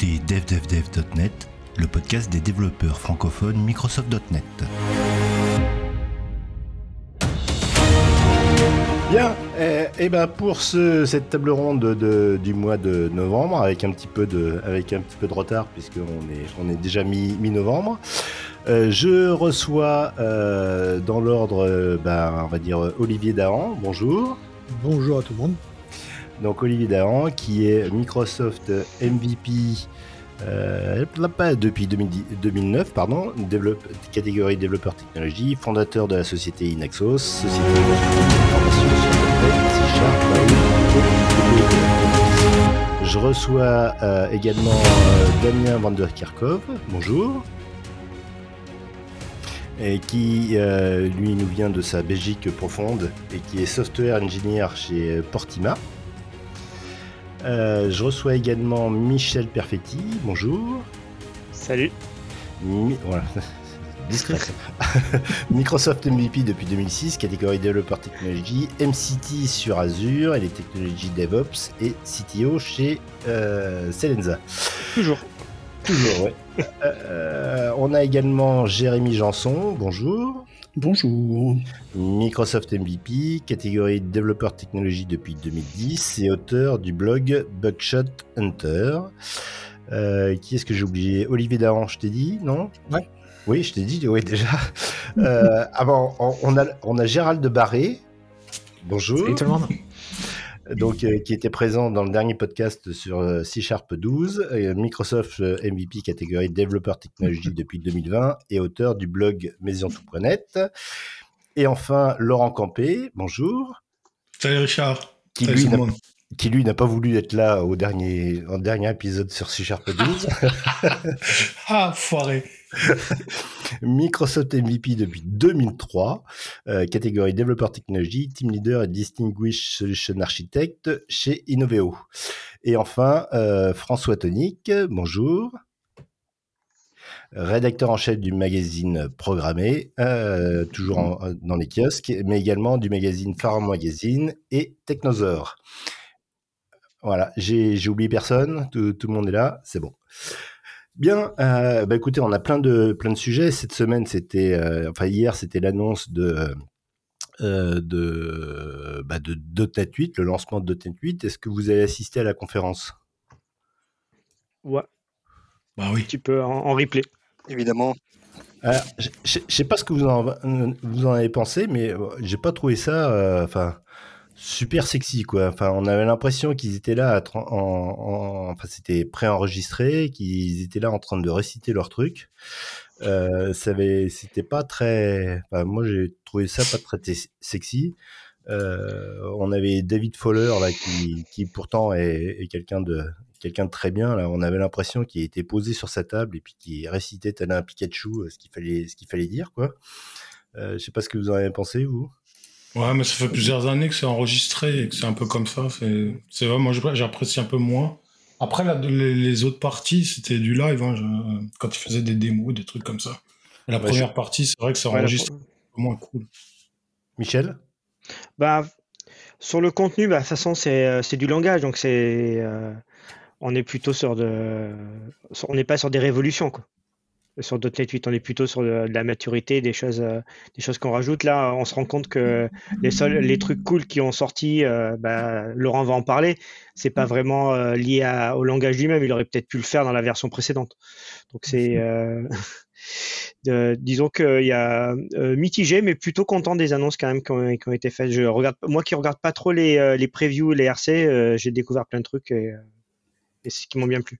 écoutez devdevdev.net, le podcast des développeurs francophones Microsoft.net. Bien, et, et ben pour ce- cette table ronde de- du mois de novembre, avec un petit peu de, avec un petit peu de retard, puisqu'on est, on est déjà mi- mi-novembre, euh, je reçois euh, dans l'ordre, euh, ben, on va dire Olivier Dahan, bonjour. Bonjour à tout le monde. Donc Olivier Dahan, qui est Microsoft MVP euh, depuis 2010 2009, pardon, catégorie développeur technologie, fondateur de la société Inaxos, société de formation Je reçois euh, également euh, Damien van der Kerkhoff, bonjour, et qui euh, lui nous vient de sa Belgique profonde et qui est software engineer chez Portima. Euh, je reçois également Michel Perfetti. Bonjour. Salut. Mi- voilà. Discret. Microsoft MVP depuis 2006, catégorie développeur technologie, MCT sur Azure et les technologies DevOps et CTO chez euh, Celenza. Toujours. Toujours, ouais. Euh, on a également Jérémy Janson. Bonjour. Bonjour. Microsoft MVP, catégorie développeur technologie depuis 2010 et auteur du blog Bugshot Hunter. Euh, qui est-ce que j'ai oublié? Olivier Dahan, je t'ai dit, non? Ouais. Oui, je t'ai dit, oui, déjà. Euh, ah bon, on, on a, on a Gérald de Barré. Bonjour. Salut tout le monde. Donc, euh, qui était présent dans le dernier podcast sur euh, C Sharp 12, euh, Microsoft euh, MVP catégorie développeur technologie depuis 2020 et auteur du blog maisontout.net. Et enfin, Laurent Campé, bonjour, Salut Richard. qui Salut lui, tout le n'a, monde. qui lui n'a pas voulu être là au dernier, au dernier épisode sur C Sharp 12. Ah, foiré. Microsoft MVP depuis 2003, euh, catégorie développeur technologie, team leader et distinguished solution architect chez Innoveo. Et enfin, euh, François Tonic, bonjour. Rédacteur en chef du magazine Programmé, euh, toujours dans les kiosques, mais également du magazine Farm Magazine et Technosaur. Voilà, j'ai oublié personne, tout le monde est là, c'est bon. Bien, euh, bah écoutez, on a plein de plein de sujets. Cette semaine, c'était, euh, enfin hier, c'était l'annonce de euh, de bah, de .NET 8, le lancement de .NET 8. Est-ce que vous avez assisté à la conférence? Ouais, Bah oui. tu peux en, en replay. Évidemment. Alors, Je je- je sais pas ce que vous en vous en avez pensé, mais euh, j'ai pas trouvé ça, euh, enfin. Super sexy quoi. Enfin, on avait l'impression qu'ils étaient là, en, en- enfin c'était préenregistré, qu'ils étaient là en train de réciter leur truc. Euh, ça avait, c'était pas très. enfin, moi, j'ai trouvé ça pas très sexy. Euh, on avait David Fowler là qui, qui pourtant est, quelqu'un de quelqu'un de très bien là. On avait l'impression qu'il était posé sur sa table et puis qu'il récitait tel un Pikachu euh, ce qu'il fallait ce qu'il fallait dire quoi. Euh, je sais pas ce que vous en avez pensé vous. Ouais, mais ça fait plusieurs années que c'est enregistré et que c'est un peu comme ça. C'est c'est vrai, moi j'apprécie un peu moins. Après, là, les, les autres parties, c'était du live, hein, je- quand ils faisaient des démos, des trucs comme ça. Et la Ouais, première partie, c'est vrai que ça Ouais, la- enregistre un peu moins cool. Michel? Bah, sur le contenu, bah, de toute façon, c'est euh, c'est du langage, donc c'est euh, on est plutôt sur de on n'est pas sur des révolutions quoi. Sur .NET 8, on est plutôt sur de, de la maturité, des choses, euh, des choses qu'on rajoute. Là, on se rend compte que les seuls, les trucs cool qui ont sorti, euh, bah, Laurent va en parler. C'est pas vraiment euh, lié à- au langage lui-même. Il aurait peut-être pu le faire dans la version précédente. Donc c'est, euh, disons qu'il y a euh, mitigé, mais plutôt content des annonces quand même qui ont, qui ont été faites. Je regarde, moi qui regarde pas trop les, les previews, les RC, j'ai découvert plein de trucs et, et c'est ce qui m'ont bien plu.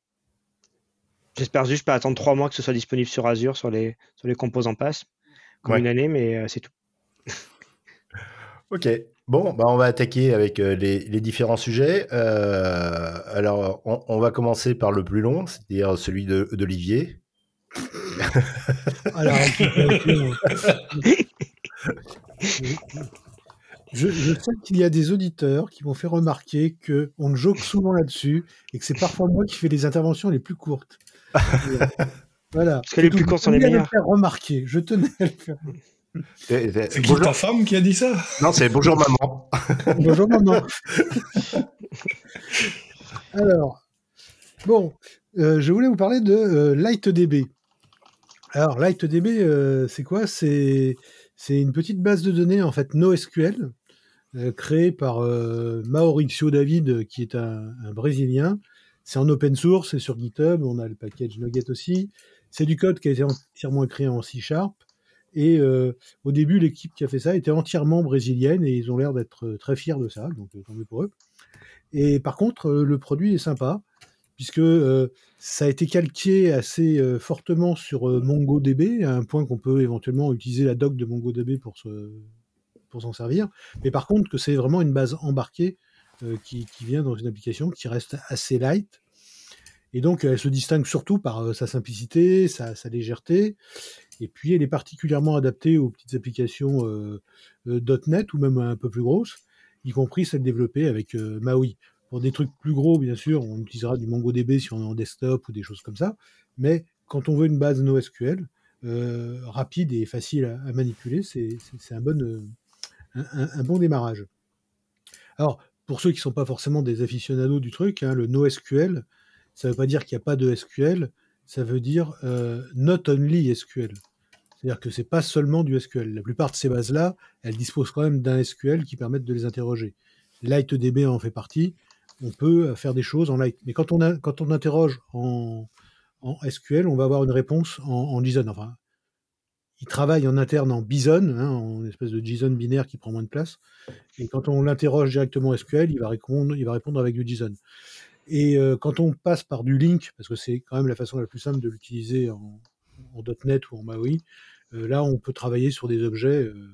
J'espère juste pas attendre trois mois que ce soit disponible sur Azure, sur les, sur les composants pass, comme Ouais. une année, mais euh, c'est tout. Ok. Bon, bah on va attaquer avec euh, les, les différents sujets. Euh, alors, on, on va commencer par le plus long, c'est-à-dire celui d'Olivier. Alors, un petit peu plus long. je, je sais qu'il y a des auditeurs qui m'ont fait remarquer que on joke souvent là-dessus et que c'est parfois moi qui fais les interventions les plus courtes. Voilà. Parce que les plus courtes sont les Je tenais à le faire remarquer. Je tenais à le faire. C'est- qui bonjour- ta femme qui a dit ça? Non, c'est bonjour maman. Bonjour maman. Alors, bon, Euh, je voulais vous parler de euh, LightDB. Alors, LightDB, euh, c'est quoi? C'est c'est une petite base de données, en fait, NoSQL, euh, créée par euh, Mauricio David, qui est un, un Brésilien. C'est en open source, c'est sur GitHub, on a le package Nugget aussi. C'est du code qui a été entièrement écrit en C Sharp. Et euh, au début, l'équipe qui a fait ça était entièrement brésilienne et ils ont l'air d'être euh, très fiers de ça, donc euh, tant mieux pour eux. Et par contre, le produit est sympa, puisque ça a été calqué assez fortement sur MongoDB, à un point qu'on peut éventuellement utiliser la doc de MongoDB pour pour s'en servir. Mais par contre, que c'est vraiment une base embarquée qui, qui vient dans une application qui reste assez light. Et donc, elle se distingue surtout par euh, sa simplicité, sa, légèreté. Et puis, elle est particulièrement adaptée aux petites applications euh, euh, .NET ou même un peu plus grosses, y compris celles développées avec euh, Maui. Pour des trucs plus gros, bien sûr, on utilisera du MongoDB si on est en desktop ou des choses comme ça. Mais quand on veut une base NoSQL, euh, rapide et facile à, manipuler, c'est un, bon, euh, un bon démarrage. Alors, pour ceux qui ne sont pas forcément des aficionados du truc, hein, le NoSQL, ça ne veut pas dire qu'il n'y a pas de SQL, ça veut dire euh, not only SQL. C'est-à-dire que c'est pas seulement du SQL. La plupart de ces bases-là, elles disposent quand même d'un SQL qui permettent de les interroger. LightDB en fait partie. On peut faire des choses en Light. Mais quand on, interroge en, SQL, on va avoir une réponse en, en JSON. Il travaille en interne en Bison, hein, en espèce de JSON binaire qui prend moins de place. Et quand on l'interroge directement en SQL, il va répondre, avec du JSON. Et euh, quand on passe par du link, parce que c'est quand même la façon la plus simple de l'utiliser en, .NET ou en MAUI, euh, là on peut travailler sur des objets euh,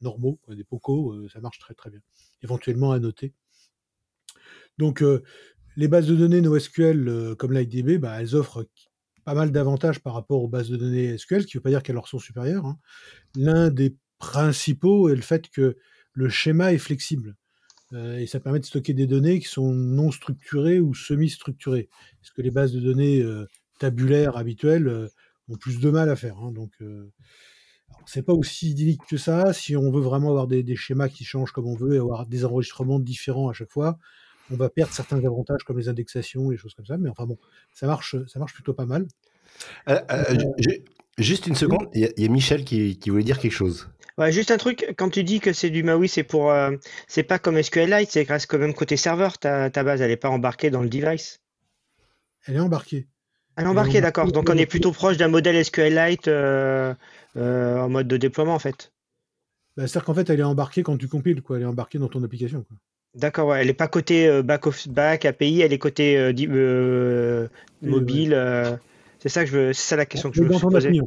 normaux, des POCO, ça marche très très bien. Éventuellement à noter. Donc les bases de données NoSQL comme LightDB, bah, elles offrent pas mal d'avantages par rapport aux bases de données SQL, qui ne veut pas dire qu'elles leur sont supérieures. hein. L'un des principaux est le fait que le schéma est flexible. Euh, et ça permet de stocker des données qui sont non structurées ou semi-structurées. Parce que les bases de données euh, tabulaires habituelles euh, ont plus de mal à faire. hein. donc, c'est pas aussi idyllique que ça. Si on veut vraiment avoir des schémas qui changent comme on veut et avoir des enregistrements différents à chaque fois, on va perdre certains avantages comme les indexations, les choses comme ça. Mais enfin bon, ça marche, ça marche plutôt pas mal. Euh, euh, ju- juste une seconde, il y, a- il y a Michel qui, qui voulait dire quelque chose. Ouais, juste un truc, quand tu dis que c'est du MAUI, c'est pour, euh, c'est pas comme SQLite, c'est reste quand même côté serveur, ta, ta base, elle est pas embarquée dans le device. Elle est embarquée. Elle est embarquée, d'accord. Donc on est plutôt proche d'un modèle SQLite euh, euh, en mode de déploiement en fait. Bah, C'est-à-dire qu'en fait, elle est embarquée quand tu compiles. Quoi. Elle est embarquée dans ton application. Quoi. D'accord, ouais. Elle est pas côté euh, back, of, back API, elle est côté euh, euh, mobile. euh, c'est ça que je veux, c'est ça la question que je me suis posée. hein.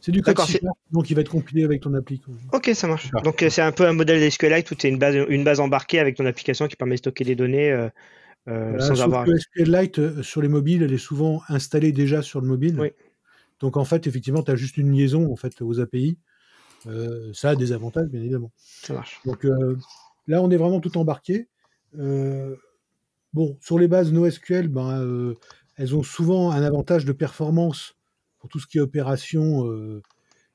C'est du code Sharp, donc il va être compilé avec ton appli. Ok, ça marche. Donc c'est un peu un modèle SQLite où tu une base, une base embarquée avec ton application qui permet de stocker des données Voilà, sans sauf avoir. que SQLite sur les mobiles, elle est souvent installée déjà sur le mobile. Oui. Donc en fait, effectivement, tu as juste une liaison en fait, aux API. Ça a des avantages, bien évidemment. Ça marche. Donc là, on est vraiment tout embarqué. Euh, bon, sur les bases NoSQL, ben, euh, elles ont souvent un avantage de performance pour tout ce qui est opération euh,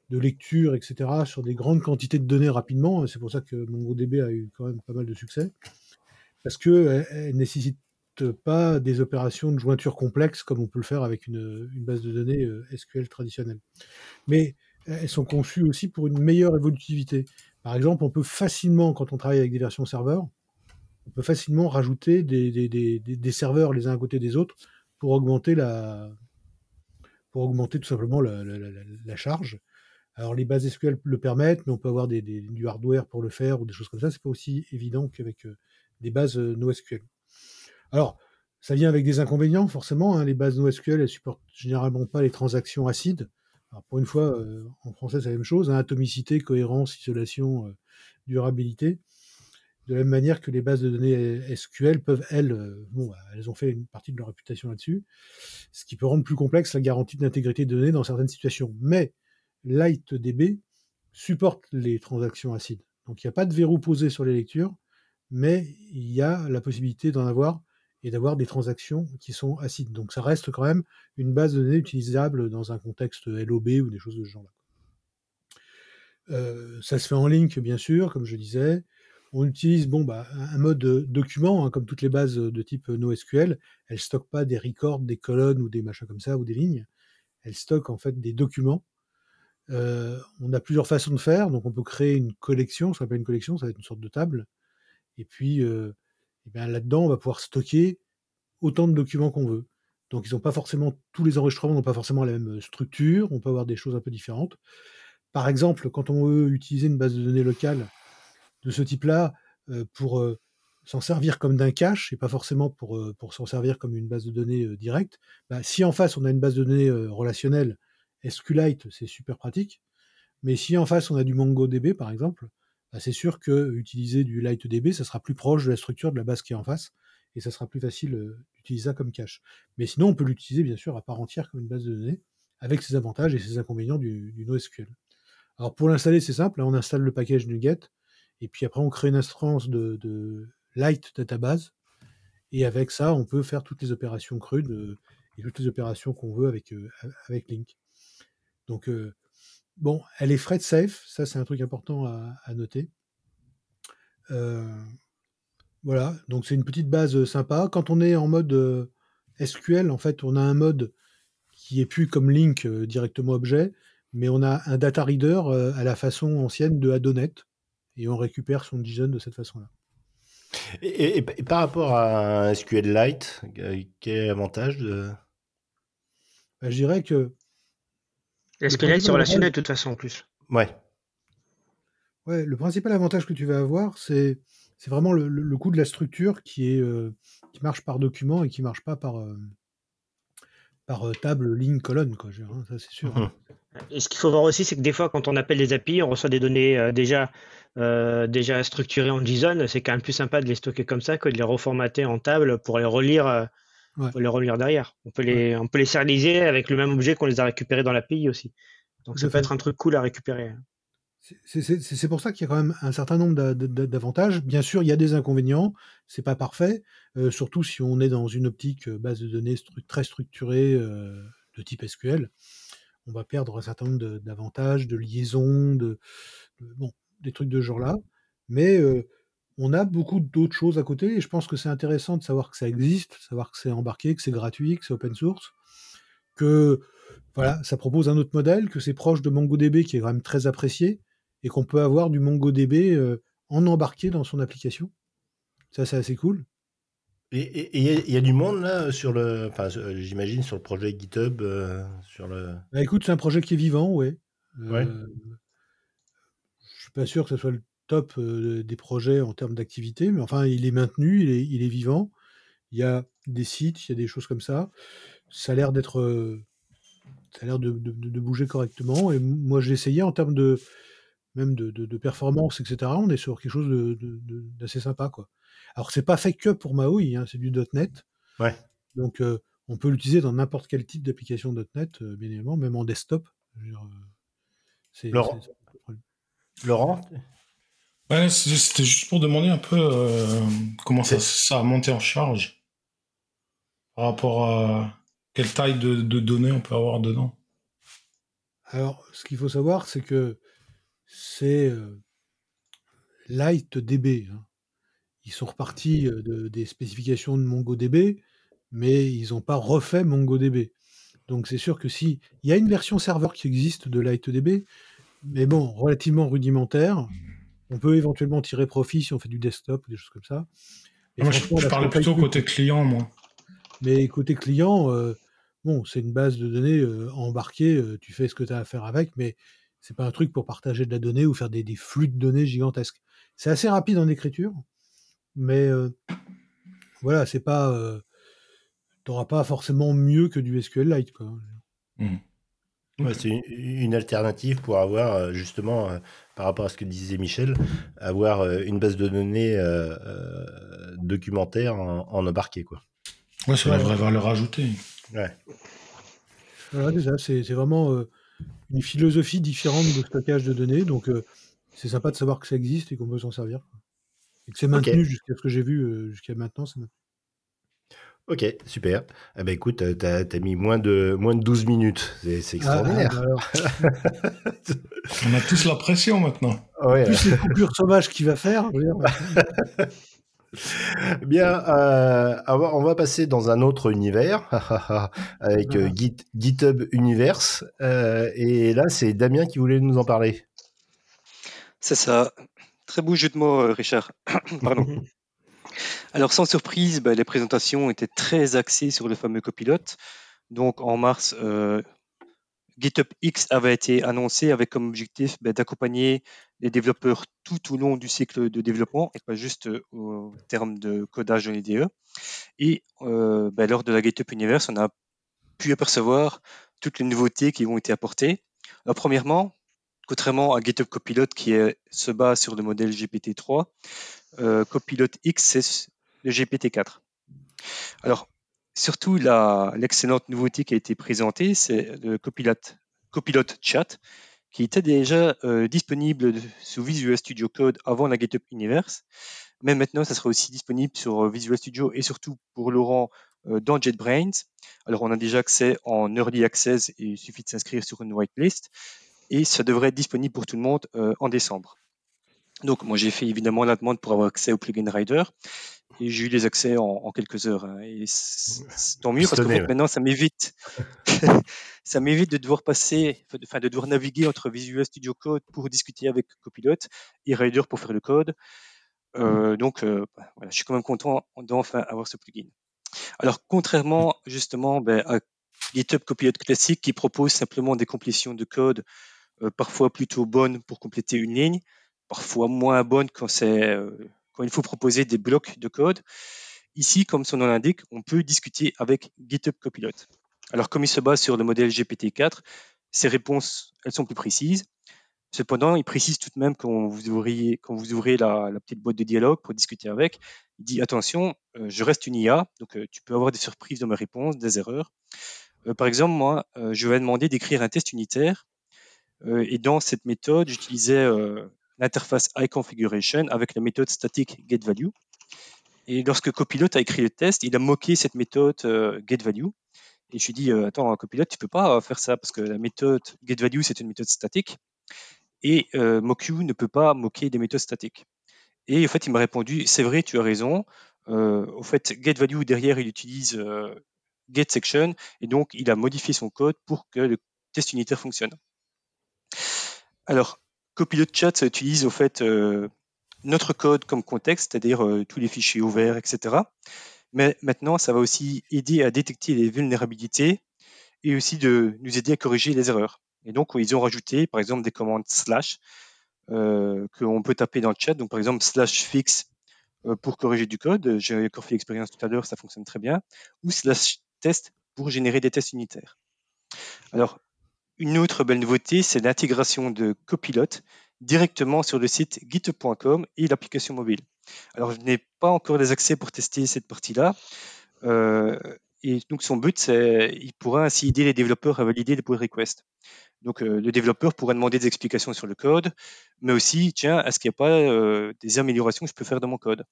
de lecture, etc., sur des grandes quantités de données rapidement. C'est pour ça que MongoDB a eu quand même pas mal de succès. Parce qu'elles ne nécessitent pas des opérations de jointure complexes comme on peut le faire avec une, base de données SQL traditionnelle. Mais elles sont conçues aussi pour une meilleure évolutivité. Par exemple, on peut facilement, quand on travaille avec des versions serveurs, on peut facilement rajouter des, serveurs les uns à côté des autres pour augmenter la, pour augmenter tout simplement la, charge. Alors les bases SQL le permettent, mais on peut avoir du hardware pour le faire ou des choses comme ça. C'est pas aussi évident qu'avec euh, des bases euh, NoSQL. Alors, ça vient avec des inconvénients, forcément. hein. Les bases NoSQL, elles supportent généralement pas les transactions acides. Pour une fois, euh, en français, c'est la même chose. hein. Atomicité, cohérence, isolation, euh, durabilité. De la même manière que les bases de données euh, SQL peuvent, elles, bah, elles ont fait une partie de leur réputation là-dessus, ce qui peut rendre plus complexe la garantie d'intégrité de données dans certaines situations. Mais LightDB supporte les transactions acides. Donc il n'y a pas de verrou posé sur les lectures, mais il y a la possibilité d'en avoir et d'avoir des transactions qui sont acides. Donc ça reste quand même une base de données utilisable dans un contexte LOB ou des choses de ce genre-là. Euh, ça se fait en link, bien sûr, comme je disais. on utilise bon, bah, un mode document, hein, comme toutes les bases de type NoSQL. Elles ne stockent pas des records, des colonnes ou des machins comme ça, ou des lignes. Elles stockent en fait des documents. Euh, on a plusieurs façons de faire. Donc, on peut créer une collection. Ça s'appelle une collection, ça va être une sorte de table. Et puis, euh, eh là-dedans, on va pouvoir stocker autant de documents qu'on veut. Donc, ils n'ont pas forcément, tous les enregistrements n'ont pas forcément la même structure. On peut avoir des choses un peu différentes. Par exemple, quand on veut utiliser une base de données locale, de ce type-là pour s'en servir comme d'un cache et pas forcément pour, pour s'en servir comme une base de données directe, bah, si en face on a une base de données relationnelle, SQLite, c'est super pratique. Mais si en face on a du MongoDB par exemple, bah, c'est sûr que utiliser du LightDB, ça sera plus proche de la structure de la base qui est en face et ça sera plus facile d'utiliser ça comme cache. Mais sinon, on peut l'utiliser bien sûr à part entière comme une base de données avec ses avantages et ses inconvénients du, NoSQL. Alors pour l'installer, c'est simple, hein, on installe le package NuGet et puis après, on crée une instance de, Light Database. Et avec ça, on peut faire toutes les opérations crudes et toutes les opérations qu'on veut avec, avec Link. Donc, bon, elle est thread safe. Ça, c'est un truc important à, noter. voilà, donc c'est une petite base sympa. Quand on est en mode SQL, en fait, on a un mode qui est plus comme Link directement objet, mais on a un data reader à la façon ancienne de Adonet et on récupère son JSON de cette façon-là. Et, par rapport à un SQLite, euh, quel avantage de... Bah, je dirais que. SQLite, c'est relationnel de toute façon en plus. Ouais. Ouais, le principal avantage que tu vas avoir, c'est c'est vraiment le, le, coût de la structure qui est euh, qui marche par document et qui marche pas par euh, par table, ligne, colonne, quoi. Hein, ça c'est sûr. Mmh. Et ce qu'il faut voir aussi, c'est que des fois, quand on appelle les API, on reçoit des données déjà euh, déjà structurés en JSON, c'est quand même plus sympa de les stocker comme ça que de les reformater en table pour les relire, euh, les relire derrière. On peut les, on peut les serialiser avec le même objet qu'on les a récupérés dans l'API aussi. Donc ça peut être un truc cool à récupérer. C'est pour ça qu'il y a quand même un certain nombre d'avantages. Bien sûr, il y a des inconvénients, c'est pas parfait, euh, surtout si on est dans une optique base de données très structurée de type SQL. On va perdre un certain nombre d'avantages, de liaisons, de, bon, des trucs de ce genre-là. Mais on a beaucoup d'autres choses à côté et je pense que c'est intéressant de savoir que ça existe, savoir que c'est embarqué, que c'est gratuit, que c'est open source, que voilà, ça propose un autre modèle, que c'est proche de MongoDB qui est quand même très apprécié et qu'on peut avoir du MongoDB en embarqué dans son application. Ça, c'est assez cool. Et il y, a du monde là sur le, enfin, j'imagine sur le projet GitHub, sur le. Bah, écoute, c'est un projet qui est vivant, ouais. ouais pas sûr que ce soit le top des projets en termes d'activité, mais enfin, il est maintenu, il est, il est, vivant. Il y a des sites, il y a des choses comme ça. Ça a l'air d'être. ça a l'air de, de, bouger correctement. Et moi, j'ai essayé en termes de même de, performance, etc. On est sur quelque chose d'assez sympa, quoi. Alors, c'est pas fait que pour Maui, hein, c'est du .NET. Ouais. Donc, on peut l'utiliser dans n'importe quel type d'application .NET, bien évidemment, même en desktop. c'est Laurent? C'était juste pour demander un peu euh, comment ça, ça, a monté en charge par rapport à quelle taille de, données on peut avoir dedans. Alors, ce qu'il faut savoir, c'est que c'est euh, LightDB. Hein. Ils sont repartis euh, des spécifications de MongoDB, mais ils n'ont pas refait MongoDB. Donc c'est sûr que si il y a une version serveur qui existe de LightDB, mais bon, relativement rudimentaire. On peut éventuellement tirer profit si on fait du desktop ou des choses comme ça. moi, je, parlais plutôt côté client, moi. Mais côté client, euh, bon, c'est une base de données euh, embarquée, euh, tu fais ce que tu as à faire avec, mais c'est pas un truc pour partager de la donnée ou faire des, flux de données gigantesques. C'est assez rapide en écriture, mais voilà, c'est pas. tu n'auras pas forcément mieux que du SQLite. Quoi. Mmh c'est une, alternative pour avoir, euh, justement, euh, par rapport à ce que disait Michel, avoir euh, une base de données documentaire en, embarqué. Quoi. Ouais, c'est la vraie valeur ajoutée. Ouais. Voilà, c'est vraiment une philosophie différente de stockage de données. Donc, c'est sympa de savoir que ça existe et qu'on peut s'en servir. Et que c'est maintenu jusqu'à ce que j'ai vu jusqu'à maintenant. C'est Ok, super. Eh ben écoute, tu as, mis moins de, moins de 12 minutes. C'est ah, extraordinaire. On a tous la pression maintenant. Ouais. Plus les coupures sauvages qu'il va faire. je veux dire. Bien, euh, on va passer dans un autre univers avec euh, Git, GitHub Universe. Euh, et là, c'est Damien qui voulait nous en parler. C'est ça. Très beau jeu de mots, euh, Richard. Pardon. Alors, sans surprise, bah, les présentations étaient très axées sur le fameux copilote. Donc, en mars, euh, GitHub X avait été annoncé avec comme objectif bah, d'accompagner les développeurs tout au long du cycle de développement et pas juste euh, au terme de codage de l'IDE. Et euh, bah, lors de la GitHub Universe, on a pu apercevoir toutes les nouveautés qui ont été apportées. Alors, premièrement, contrairement à GitHub Copilot qui est- se base sur le modèle GPT-3, euh, Copilot X, c'est le GPT-4. Alors, surtout, l'excellente nouveauté qui a été présentée, c'est le Copilot, Copilot Chat, qui était déjà euh, disponible sous Visual Studio Code avant la GitHub Universe. Mais maintenant, ça sera aussi disponible sur euh, Visual Studio et surtout pour Laurent euh, dans JetBrains. Alors, on a déjà accès en Early Access et il suffit de s'inscrire sur une whitelist. Et ça devrait être disponible pour tout le monde en décembre. Donc, moi, j'ai fait évidemment la demande pour avoir accès au plugin Rider. Et j'ai eu les accès en, en quelques heures. hein. Et tant mieux parce que ouais. maintenant, ça m'évite. ça m'évite de devoir passer, enfin, de devoir naviguer entre Visual Studio Code pour discuter avec Copilot et Rider pour faire le code. Euh, donc, euh, bah, voilà, je suis quand même content d'enfin avoir ce plugin. Alors, contrairement justement ben, à GitHub Copilot classique qui propose simplement des complétions de code euh, parfois plutôt bonnes pour compléter une ligne, parfois moins bonnes quand, c'est, quand il faut proposer des blocs de code. Ici, comme son nom l'indique, on peut discuter avec GitHub Copilot. Alors, comme il se base sur le modèle GPT-4, ses réponses, elles sont plus précises. Cependant, il précise tout de même quand vous ouvrez, quand vous ouvrez la, petite boîte de dialogue pour discuter avec, il dit attention, euh, je reste une IA, donc euh, tu peux avoir des surprises dans mes réponses, des erreurs. Euh, par exemple, moi, je vais demander d'écrire un test unitaire et dans cette méthode, j'utilisais l'interface iConfiguration avec la méthode static getValue. Et lorsque Copilot a écrit le test, il a moqué cette méthode euh, getValue. Et je lui ai dit, euh, attends, Copilot, tu peux pas faire ça parce que la méthode getValue, c'est une méthode statique. Et euh, ne peut pas moquer des méthodes statiques. Et en fait, il m'a répondu, c'est vrai, tu as raison. Euh, au fait, getValue, derrière, il utilise euh, getSection. Et donc, il a modifié son code pour que le test unitaire fonctionne. Alors, Copilot Chat, utilise au fait euh, notre code comme contexte, c'est-à-dire euh, tous les fichiers ouverts, etc. Mais maintenant, ça va aussi aider à détecter les vulnérabilités et aussi de nous aider à corriger les erreurs. Et donc, ils ont rajouté, par exemple, des commandes slash euh, qu'on peut taper dans le chat. Donc, par exemple, slash fix pour corriger du code. J'ai encore fait l'expérience tout à l'heure, ça fonctionne très bien. Ou slash test pour générer des tests unitaires. Alors, une autre belle nouveauté, c'est l'intégration de Copilot directement sur le site github.com et l'application mobile. Alors, je n'ai pas encore les accès pour tester cette partie-là. Euh, et donc, son but, c'est il pourra ainsi aider les développeurs à valider les pull requests. Donc, euh, le développeur pourra demander des explications sur le code, mais aussi, tiens, est-ce qu'il n'y a pas euh, des améliorations que je peux faire dans mon code?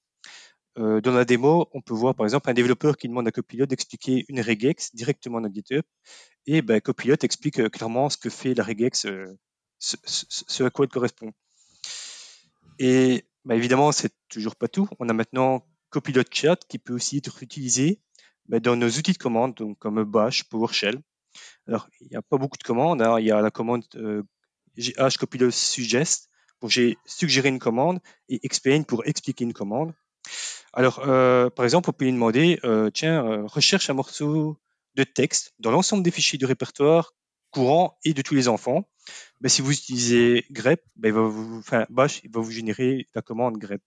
Dans la démo, on peut voir par exemple un développeur qui demande à Copilot d'expliquer une regex directement dans GitHub, et ben, Copilot explique euh, clairement ce que fait la regex, euh, ce, à quoi elle correspond. Et ben, évidemment, c'est toujours pas tout. On a maintenant Copilot Chat qui peut aussi être utilisé ben, dans nos outils de commande, donc comme Bash, PowerShell. Alors, il n'y a pas beaucoup de commandes. hein. Il y a la commande euh, GH Suggest pour suggérer une commande et Explain pour expliquer une commande. Alors, euh, par exemple, on peut lui demander, tiens, recherche un morceau de texte dans l'ensemble des fichiers du répertoire courant et de tous les enfants. Ben, si vous utilisez grep, ben, il va vous, enfin, Bash, il va vous générer la commande grep.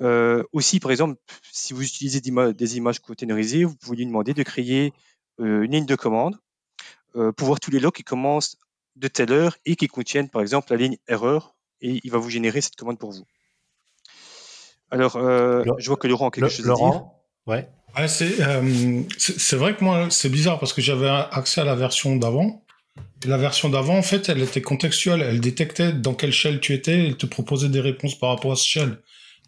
Euh, aussi, par exemple, si vous utilisez des, ima- des images containerisées, vous pouvez lui demander de créer euh, une ligne de commande euh, pour voir tous les logs qui commencent de telle heure et qui contiennent, par exemple, la ligne erreur, et il va vous générer cette commande pour vous. Alors, Lo- je vois que Laurent a quelque chose à dire. Laurent Ouais. Ouais, c'est euh, vrai que moi, c'est bizarre parce que j'avais accès à la version d'avant. La version d'avant, en fait, elle était contextuelle. Elle détectait dans quelle shell tu étais et te proposait des réponses par rapport à ce shell.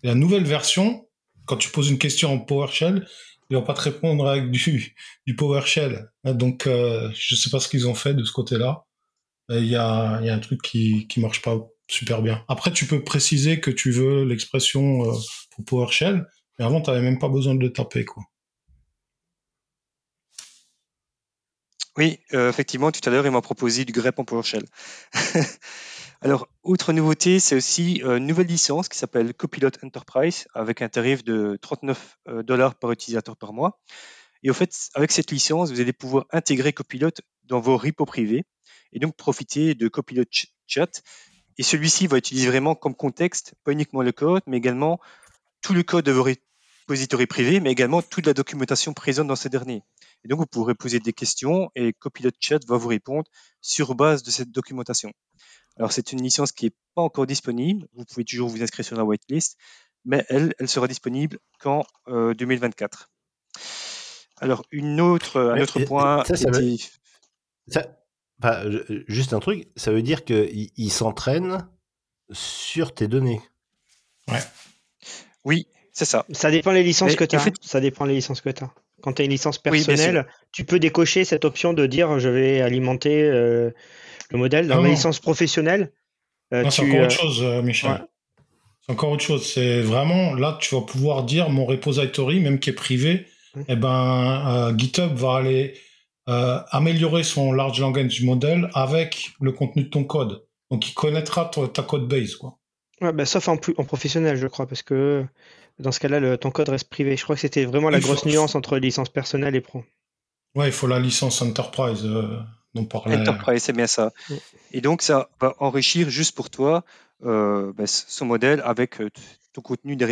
La nouvelle version, quand tu poses une question en PowerShell, il va pas te répondre avec du, PowerShell. Donc, euh, je sais pas ce qu'ils ont fait de ce côté-là. Il y a, il y a un truc qui, qui marche pas super bien. Après, tu peux préciser que tu veux l'expression euh, pour PowerShell, mais avant, tu n'avais même pas besoin de le taper. Quoi. Oui, euh, effectivement, tout à l'heure, il m'a proposé du grep en PowerShell. Alors, autre nouveauté, c'est aussi euh, une nouvelle licence qui s'appelle Copilot Enterprise avec un tarif de 39 euh, dollars par utilisateur par mois. Et au fait, avec cette licence, vous allez pouvoir intégrer Copilot dans vos repos privés et donc profiter de Copilot Chat. Et celui-ci va utiliser vraiment comme contexte, pas uniquement le code, mais également tout le code de vos repositories privés, mais également toute la documentation présente dans ces derniers. Et donc, vous pourrez poser des questions et Copilot Chat va vous répondre sur base de cette documentation. Alors, c'est une licence qui n'est pas encore disponible. Vous pouvez toujours vous inscrire sur la whitelist, mais elle, elle sera disponible qu'en 2024. Euh, Alors, une autre, un autre point. Ça, juste un truc, ça veut dire qu'il il, s'entraîne sur tes données. Ouais. Oui, c'est ça. Ça dépend des licences que tu as. Fait... Ça dépend des licences que tu as. Quand tu as une licence personnelle, tu peux décocher cette option de dire je vais alimenter euh, le modèle. Dans la licence professionnelle, euh, c'est encore autre euh, chose, Michel. C'est encore autre chose. C'est vraiment là, tu vas pouvoir dire mon repository, même qui est privé, et eh ben, GitHub va aller améliorer son large language model avec le contenu de ton code. Donc, il connaîtra ta code base, quoi. Ouais, bah, sauf en, en, professionnel, je crois, parce que dans ce cas-là, ton code reste privé. Je crois que c'était vraiment la grosse nuance entre licence personnelle et pro. Ouais, il faut la licence Enterprise euh, dont parlait. Enterprise, c'est bien ça. Et donc, ça va enrichir juste pour toi euh, ben, son modèle avec euh, tout contenu des,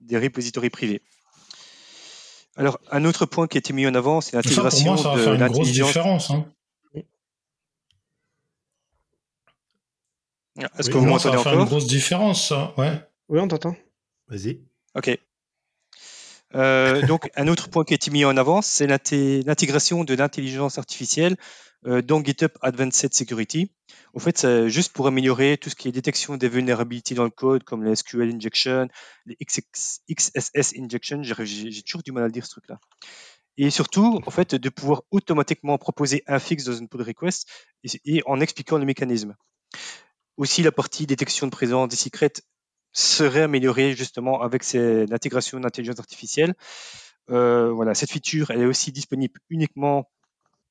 des repositories privés. Alors, un autre point qui a été mis en avant, c'est l'intégration de l'intelligence. Ça va faire une grosse différence. Hein. Est-ce que vous m'entendez encore Ça va faire une grosse différence, ça. Ouais. Oui, on t'entend. Vas-y. OK. Euh, donc, un autre point qui a été mis en avant, c'est l'intégration de l'intelligence artificielle euh, dans GitHub Advanced Security. En fait, c'est juste pour améliorer tout ce qui est détection des vulnérabilités dans le code, comme les SQL injection, les XSS injection. J'ai toujours du mal à dire ce truc-là. Et surtout, en fait, de pouvoir automatiquement proposer un fixe dans une pull request et, en expliquant le mécanisme. Aussi, la partie détection de présence des secrets serait améliorée justement avec l'intégration d'intelligence artificielle. Euh, voilà, cette feature, elle est aussi disponible uniquement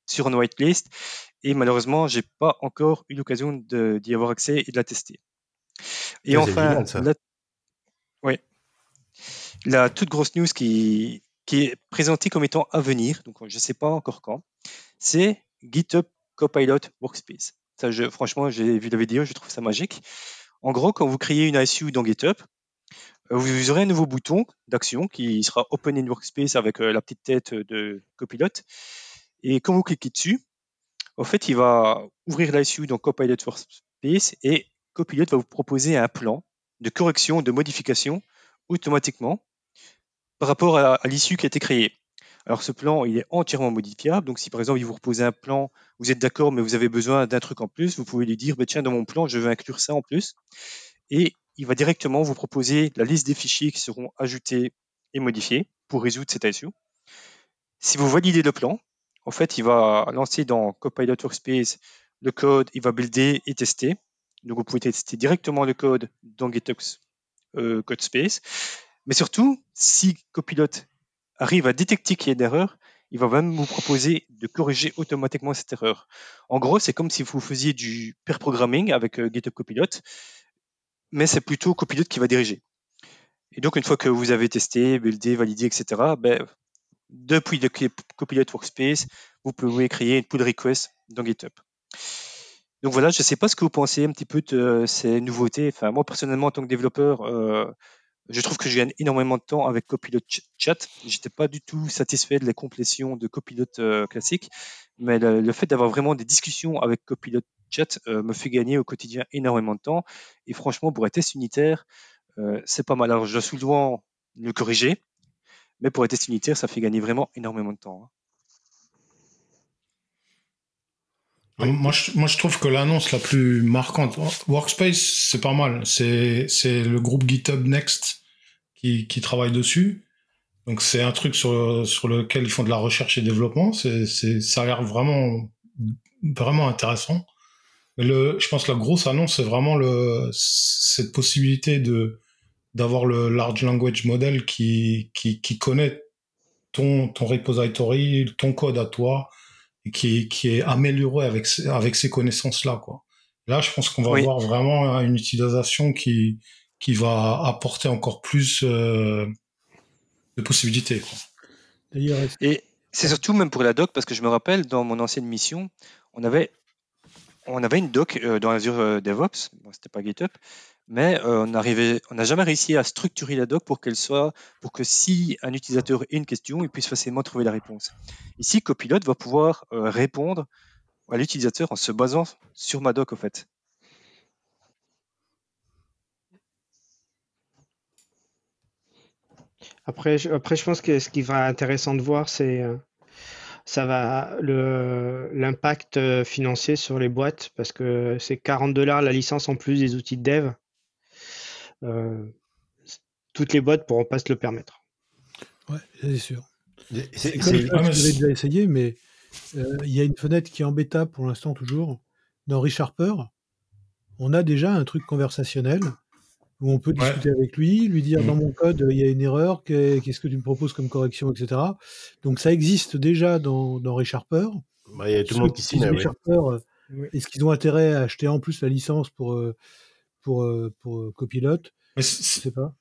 sur une whitelist et malheureusement, j'ai pas encore eu l'occasion d'y avoir accès et de la tester. Et enfin, la... la toute grosse news qui, qui est présentée comme étant à venir, donc je ne sais pas encore quand, c'est GitHub Copilot Workspace. Ça, je, franchement, j'ai vu la vidéo, je trouve ça magique. En gros, quand vous créez une ICU dans GitHub, euh, vous aurez un nouveau bouton d'action qui sera Open in Workspace avec euh, la petite tête de Copilot. Et quand vous cliquez dessus, en fait, il va ouvrir l'ICU dans Copilot Workspace et Copilot va vous proposer un plan de correction, de modification automatiquement par rapport à l'issue qui a été créée. Alors ce plan, il est entièrement modifiable. Donc si par exemple, il vous repose un plan, vous êtes d'accord, mais vous avez besoin d'un truc en plus, vous pouvez lui dire, bah, tiens, dans mon plan, je veux inclure ça en plus. Et il va directement vous proposer la liste des fichiers qui seront ajoutés et modifiés pour résoudre cet issue. Si vous validez le plan, en fait, il va lancer dans Copilot Workspace le code, il va builder et tester. Donc vous pouvez tester directement le code dans GitHub euh, Codespace. Mais surtout, si Copilot arrive à détecter qu'il y a une erreur, il va même vous proposer de corriger automatiquement cette erreur. En gros, c'est comme si vous faisiez du pair programming avec euh, GitHub Copilot, mais c'est plutôt Copilot qui va diriger. Et donc, une fois que vous avez testé, buildé, validé, etc., ben, depuis le Copilot Workspace, vous pouvez créer une pull request dans GitHub. Donc voilà, je ne sais pas ce que vous pensez un petit peu de ces nouveautés. Enfin, moi, personnellement, en tant que développeur, euh, je trouve que je gagne énormément de temps avec Copilot Chat. J'étais pas du tout satisfait de la complétion de Copilot euh, classique, mais le, fait d'avoir vraiment des discussions avec Copilot Chat euh, me fait gagner au quotidien énormément de temps. Et franchement, pour un test unitaire, euh, c'est pas mal. Alors, je dois souvent le corriger, mais pour un test unitaire, ça fait gagner vraiment énormément de temps. Hein. Moi, je, moi, je trouve que l'annonce la plus marquante, Workspace, c'est pas mal. C'est, c'est le groupe GitHub Next qui, qui travaille dessus. Donc, c'est un truc sur, sur lequel ils font de la recherche et développement. C'est, c'est, ça a l'air vraiment, vraiment intéressant. Le, je pense que la grosse annonce, c'est vraiment le, cette possibilité de d'avoir le large language model qui, qui, qui connaît ton, ton repository, ton code à toi, qui, qui est amélioré avec, avec ces connaissances-là, quoi. Là, je pense qu'on va Oui. avoir vraiment une utilisation qui, qui va apporter encore plus euh, de possibilités. Quoi. D'ailleurs, est-ce- Et c'est surtout même pour la doc, parce que je me rappelle, dans mon ancienne mission, on avait, on avait une doc euh, dans Azure euh, DevOps, bon, c'était pas GitHub, mais euh, on on n'a jamais réussi à structurer la doc pour qu'elle soit, pour que si un utilisateur ait une question, il puisse facilement trouver la réponse. Ici, Copilot va pouvoir euh, répondre à l'utilisateur en se basant sur ma doc, en fait. Après, je, après, je pense que ce qui va être intéressant de voir, c'est euh, ça va l'impact financier sur les boîtes parce que c'est 40 dollars la licence en plus des outils de dev. Euh, toutes les boîtes pourront pas se le permettre. ouais, c'est sûr. C'est- comme mais déjà essayé, mais euh, il y a une fenêtre qui est en bêta pour l'instant toujours. Dans ReSharper, on a déjà un truc conversationnel où on peut Ouais. discuter avec lui, lui dire Mhm. dans mon code il y a une erreur, qu'est- qu'est-ce que tu me proposes comme correction, etc. Donc ça existe déjà dans, dans ReSharper. Bah, Il y a tout le monde qui signe. euh, est-ce qu'ils ont intérêt à acheter en plus la licence pour, euh, pour, euh, pour euh, Copilot Mais Je sais pas.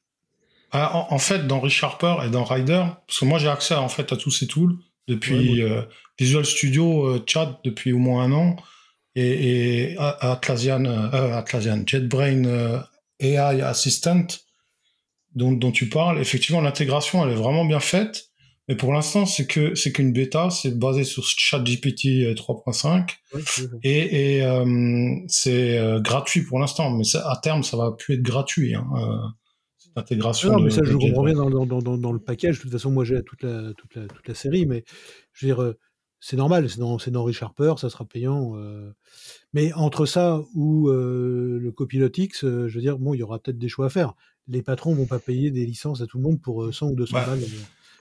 Ah, En, en fait, dans ReSharper et dans Rider, parce que moi j'ai accès en fait à tous ces tools depuis euh, Visual Studio Chat depuis au moins un an et, et Atlassian, Atlassian JetBrain AI Assistant dont, dont tu parles. Effectivement, l'intégration elle est vraiment bien faite, mais pour l'instant c'est que c'est qu'une bêta, c'est basé sur ChatGPT euh, 3.5 Ouais, c'est ça. et, et euh, c'est euh, gratuit pour l'instant, mais ça, à terme ça va plus être gratuit. Hein, euh, cette intégration. Non, de- mais ça, je de comprends bien dans, dans, dans, dans le package. De toute façon, moi, j'ai toute la, toute, la, toute la série, mais je veux dire, euh, c'est normal, c'est dans, c'est dans ReSharper, ça sera payant. euh. Mais entre ça ou euh, le Copilot X, euh, je veux dire, bon, il y aura peut-être des choix à faire. Les patrons vont pas payer des licences à tout le monde pour euh, 100 ou 200 Bah, balles euh,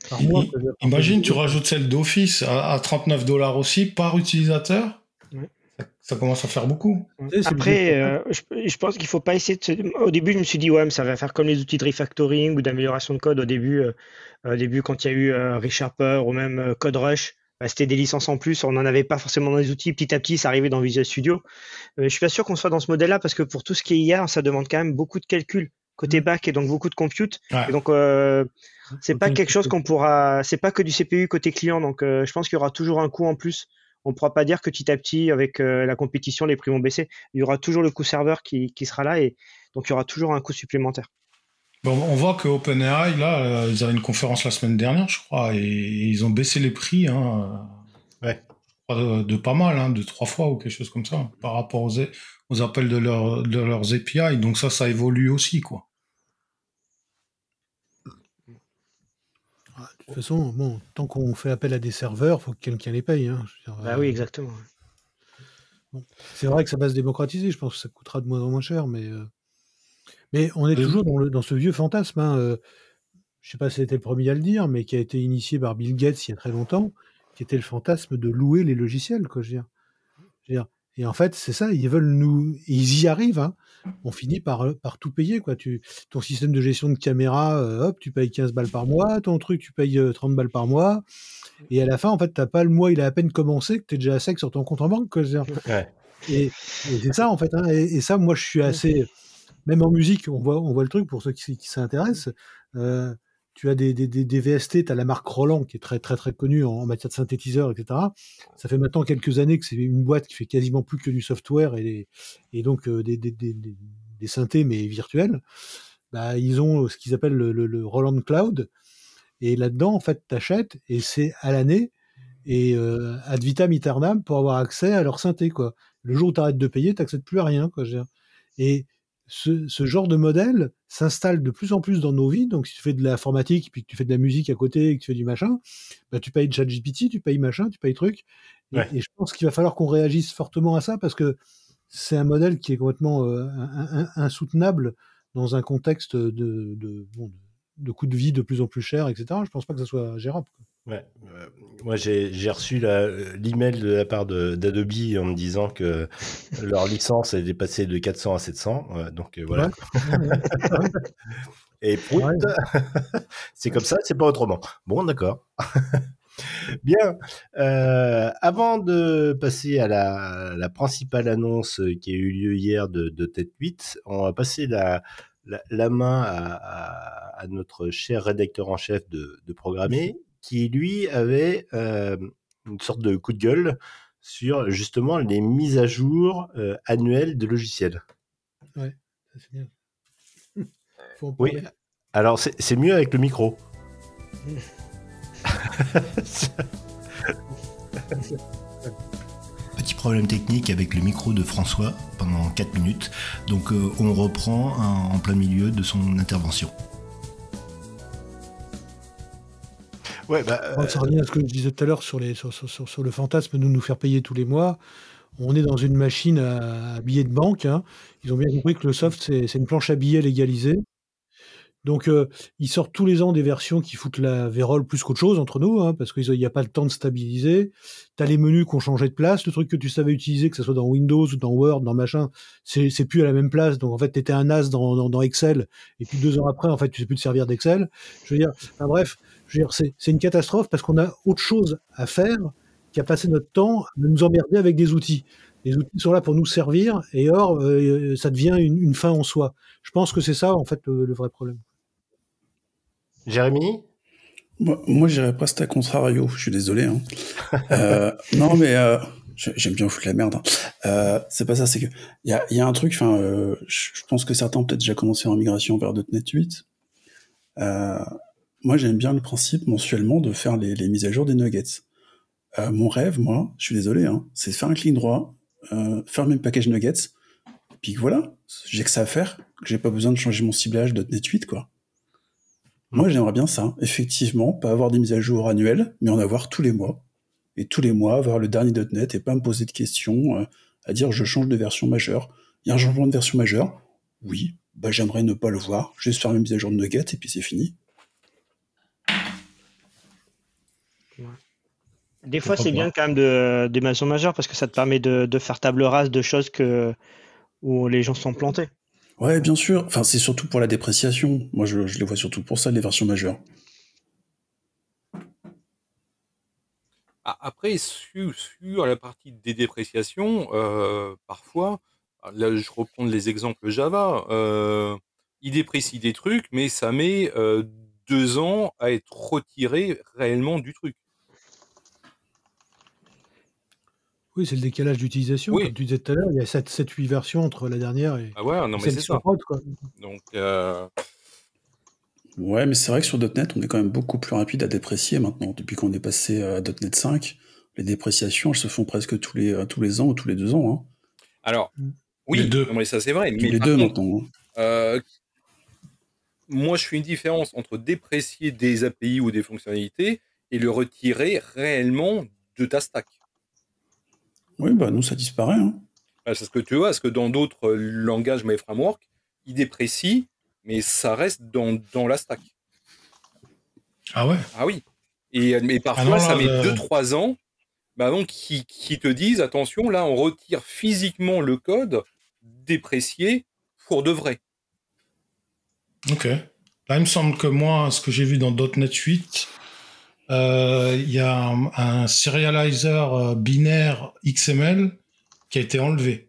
par mois. i- Imagine, tu rajoutes celle d'Office à, à 39 dollars aussi par utilisateur. Ouais. Ça, ça commence à faire beaucoup. Après, euh, je, je pense qu'il faut pas essayer de se... Au début, je me suis dit, ouais, mais ça va faire comme les outils de refactoring ou d'amélioration de code au début. euh, au début, quand il y a eu euh, ReSharper ou même euh, CodeRush, bah, c'était des licences en plus. On n'en avait pas forcément dans les outils. Petit à petit, ça arrivait dans Visual Studio. Euh, je suis pas sûr qu'on soit dans ce modèle-là parce que pour tout ce qui est IA, ça demande quand même beaucoup de calcul côté back et donc beaucoup de compute. Ouais. Et donc, euh, c'est pas quelque chose qu'on pourra. C'est pas que du CPU côté client. Donc, euh, je pense qu'il y aura toujours un coût en plus. On pourra pas dire que petit à petit, avec euh, la compétition, les prix vont baisser. Il y aura toujours le coût serveur qui, qui sera là et donc il y aura toujours un coût supplémentaire. Bon, on voit que OpenAI, là, euh, ils avaient une conférence la semaine dernière, je crois, et ils ont baissé les prix hein, Ouais. de, de pas mal, hein, de trois fois ou quelque chose comme ça, par rapport aux, aux appels de, leur- de leurs API. Donc ça, ça évolue aussi, quoi. Ah, de toute façon, bon, tant qu'on fait appel à des serveurs, faut que quelqu'un les paye. hein. Dire, Bah euh, oui, exactement. C'est vrai que ça va se démocratiser, je pense que ça coûtera de moins en moins cher, mais, euh, mais on est toujours dans, le, dans ce vieux fantasme. Hein, euh, je sais pas si c'était le premier à le dire, mais qui a été initié par Bill Gates il y a très longtemps, qui était le fantasme de louer les logiciels. Quoi, je veux dire. Je veux dire, et en fait, c'est ça, ils veulent nous. Ils y arrivent, hein. on finit par, euh, par tout payer. Quoi. Tu, ton système de gestion de caméra, euh, hop, tu payes 15 balles par mois, ton truc, tu payes euh, 30 balles par mois. Et à la fin, en fait, t'as pas le mois, il a à peine commencé, que tu es déjà à sec sur ton compte en banque. Quoi. Ouais. Et, et c'est ça, en fait. hein. Et, et ça, moi, je suis assez. Même en musique, on voit, on voit le truc pour ceux qui, qui s'intéressent. Euh, tu as des, des, des, VST, tu as la marque Roland qui est très très très connue en, matière de synthétiseur, etc. Ça fait maintenant quelques années que c'est une boîte qui fait quasiment plus que du software et, donc euh, des, des, synthés mais virtuels. Bah, ils ont ce qu'ils appellent le, le, Roland Cloud. Et là-dedans, en fait, tu achètes et c'est à l'année et euh, ad vitam aeternam pour avoir accès à leur synthé. Quoi. Le jour où tu arrêtes de payer, tu plus à rien. Quoi, je veux dire. Et ce, ce genre de modèle s'installe de plus en plus dans nos vies. Donc, si tu fais de l'informatique, puis que tu fais de la musique à côté, et que tu fais du machin, bah, tu payes ChatGPT, tu payes machin, tu payes truc. Et, Ouais. et je pense qu'il va falloir qu'on réagisse fortement à ça parce que c'est un modèle qui est complètement euh, in- in- insoutenable dans un contexte de, de, bon, de, de coût de vie de plus en plus cher, etc. Je pense pas que ça soit gérable. quoi. Ouais, euh, moi j'ai reçu l'email de la part d'Adobe en me disant que leur licence est passée de 400 à 700. euh, donc euh, voilà. Ouais. Et prout, Ouais. c'est comme ça, c'est pas autrement. Bon, d'accord. Bien. Euh, avant de passer à la, la principale annonce qui a eu lieu hier de, de Tête 8, on va passer la, la, la main à, à- à notre cher rédacteur en chef de, de programmer, qui lui avait euh, une sorte de coup de gueule sur justement les mises à jour euh, annuelles de logiciels. Ça, c'est bien. Faut en Oui. Alors c'est c'est mieux avec le micro. Petit problème technique avec le micro de François pendant 4 minutes, donc euh, on reprend en en plein milieu de son intervention. Ouais, bah, ça revient à ce que je disais tout à l'heure sur, les, sur, sur- sur- sur le fantasme de nous faire payer tous les mois. On est dans une machine à, à billets de banque. hein. Ils ont bien compris que le soft, c'est une planche à billets légalisée. Donc, euh, ils sortent tous les ans des versions qui foutent la vérole plus qu'autre chose entre nous, hein, parce qu'il n'y a pas le temps de stabiliser. Tu as les menus qui ont changé de place. Le truc que tu savais utiliser, que ce soit dans Windows ou dans Word, dans machin, c'est plus à la même place. Donc, en fait, tu étais un as dans, dans, dans Excel, et puis deux ans après, en fait, tu sais plus te servir d'Excel. Je veux dire, enfin, bref, c'est une catastrophe parce qu'on a autre chose à faire qu'à passer notre temps à nous emmerder avec des outils. Les outils sont là pour nous servir, et or, euh, ça devient une, une fin en soi. Je pense que c'est ça, en fait, le, le vrai problème. Jérémy? Moi, moi j'irais presque à contrario, je suis désolé. Hein. Euh, non, mais euh, j'ai- j'aime bien foutre la merde. hein. Euh, c'est pas ça, c'est que il y a, il y a un truc, enfin, euh, je je pense que certains ont peut-être déjà commencé en migration vers .NET 8. Moi, j'aime bien le principe mensuellement de faire les, mises à jour des nuggets. Euh, mon rêve, moi, je suis désolé, hein, c'est de faire un clic droit, euh, faire mes packages nuggets, puis voilà, j'ai que ça à faire, j'ai pas besoin de changer mon ciblage .NET 8, quoi. Moi, j'aimerais bien ça, effectivement, pas avoir des mises à jour annuelles, mais en avoir tous les mois. Et tous les mois, avoir le dernier .NET et pas me poser de questions euh, à dire je change de version majeure. Il y a un changement de version majeure? Oui, bah j'aimerais ne pas le voir, juste faire mes mises à jour de Nugget et puis c'est fini. Des fois, c'est bien quand même de, des maçons majeurs parce que ça te permet de, de faire table rase de choses que, où les gens se sont plantés. Ouais, bien sûr. Enfin, c'est surtout pour la dépréciation. Moi, je, je les vois surtout pour ça, les versions majeures. Après, sur, sur la partie des dépréciations, euh, parfois, là je reprends les exemples Java, euh, il déprécie des trucs, mais ça met euh, deux ans à être retiré réellement du truc. Oui, c'est le décalage d'utilisation. Oui. Comme tu disais tout à l'heure, il y a 7-8 versions entre la dernière et, Ah ouais, non et mais celle c'est qui se ça. prod, quoi. Donc, euh, Ouais, mais c'est vrai que sur .NET, on est quand même beaucoup plus rapide à déprécier maintenant. Depuis qu'on est passé à .NET 5, les dépréciations, elles se font presque tous les, euh, tous les ans ou tous les deux ans. Hein. alors, Mm. oui, Les deux. non, mais ça c'est vrai. Tous mais les par deux contre, maintenant. hein. Euh, moi, je fais une différence entre déprécier des API ou des fonctionnalités et le retirer réellement de ta stack. Oui, bah nous, ça disparaît. Hein. Ah, C'est ce que tu vois, parce que dans d'autres euh, langages, My Framework, ils déprécient, mais ça reste dans, dans la stack. Ah ouais? Ah oui. Et, euh, mais parfois, Ah non, là, ça met le- 2-3 ans bah avant qu'ils qu'ils te disent attention, là, on retire physiquement le code déprécié pour de vrai. Ok. Là, il me semble que moi, ce que j'ai vu dans .NET 8, euh, il y a un, un serializer euh, binaire XML qui a été enlevé.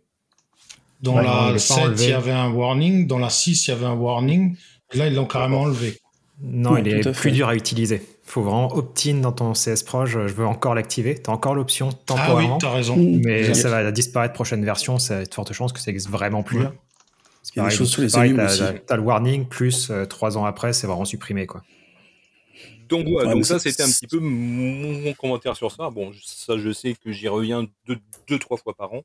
Dans Ouais, la l'a pas 7, enlevé. il y avait un warning. Dans la 6, il y avait un warning. Et là, ils l'ont carrément enlevé. Non, il est plus dur à utiliser. faut vraiment opt-in dans ton CS Proj. Je veux encore l'activer. Tu as encore l'option Ah oui, temporairement. t'as raison. Mmh. mais ça va disparaître prochaine version. Ça a de fortes chances que ça existe vraiment plus. Ouais. Il y a des choses sur les aussi. t'as- T'as le warning, plus euh, trois ans après, c'est vraiment supprimé. Quoi. Donc, voilà, Ouais, donc ça, c'était un petit peu mon, commentaire sur ça. Bon, ça, je sais que j'y reviens deux, deux, trois fois par an.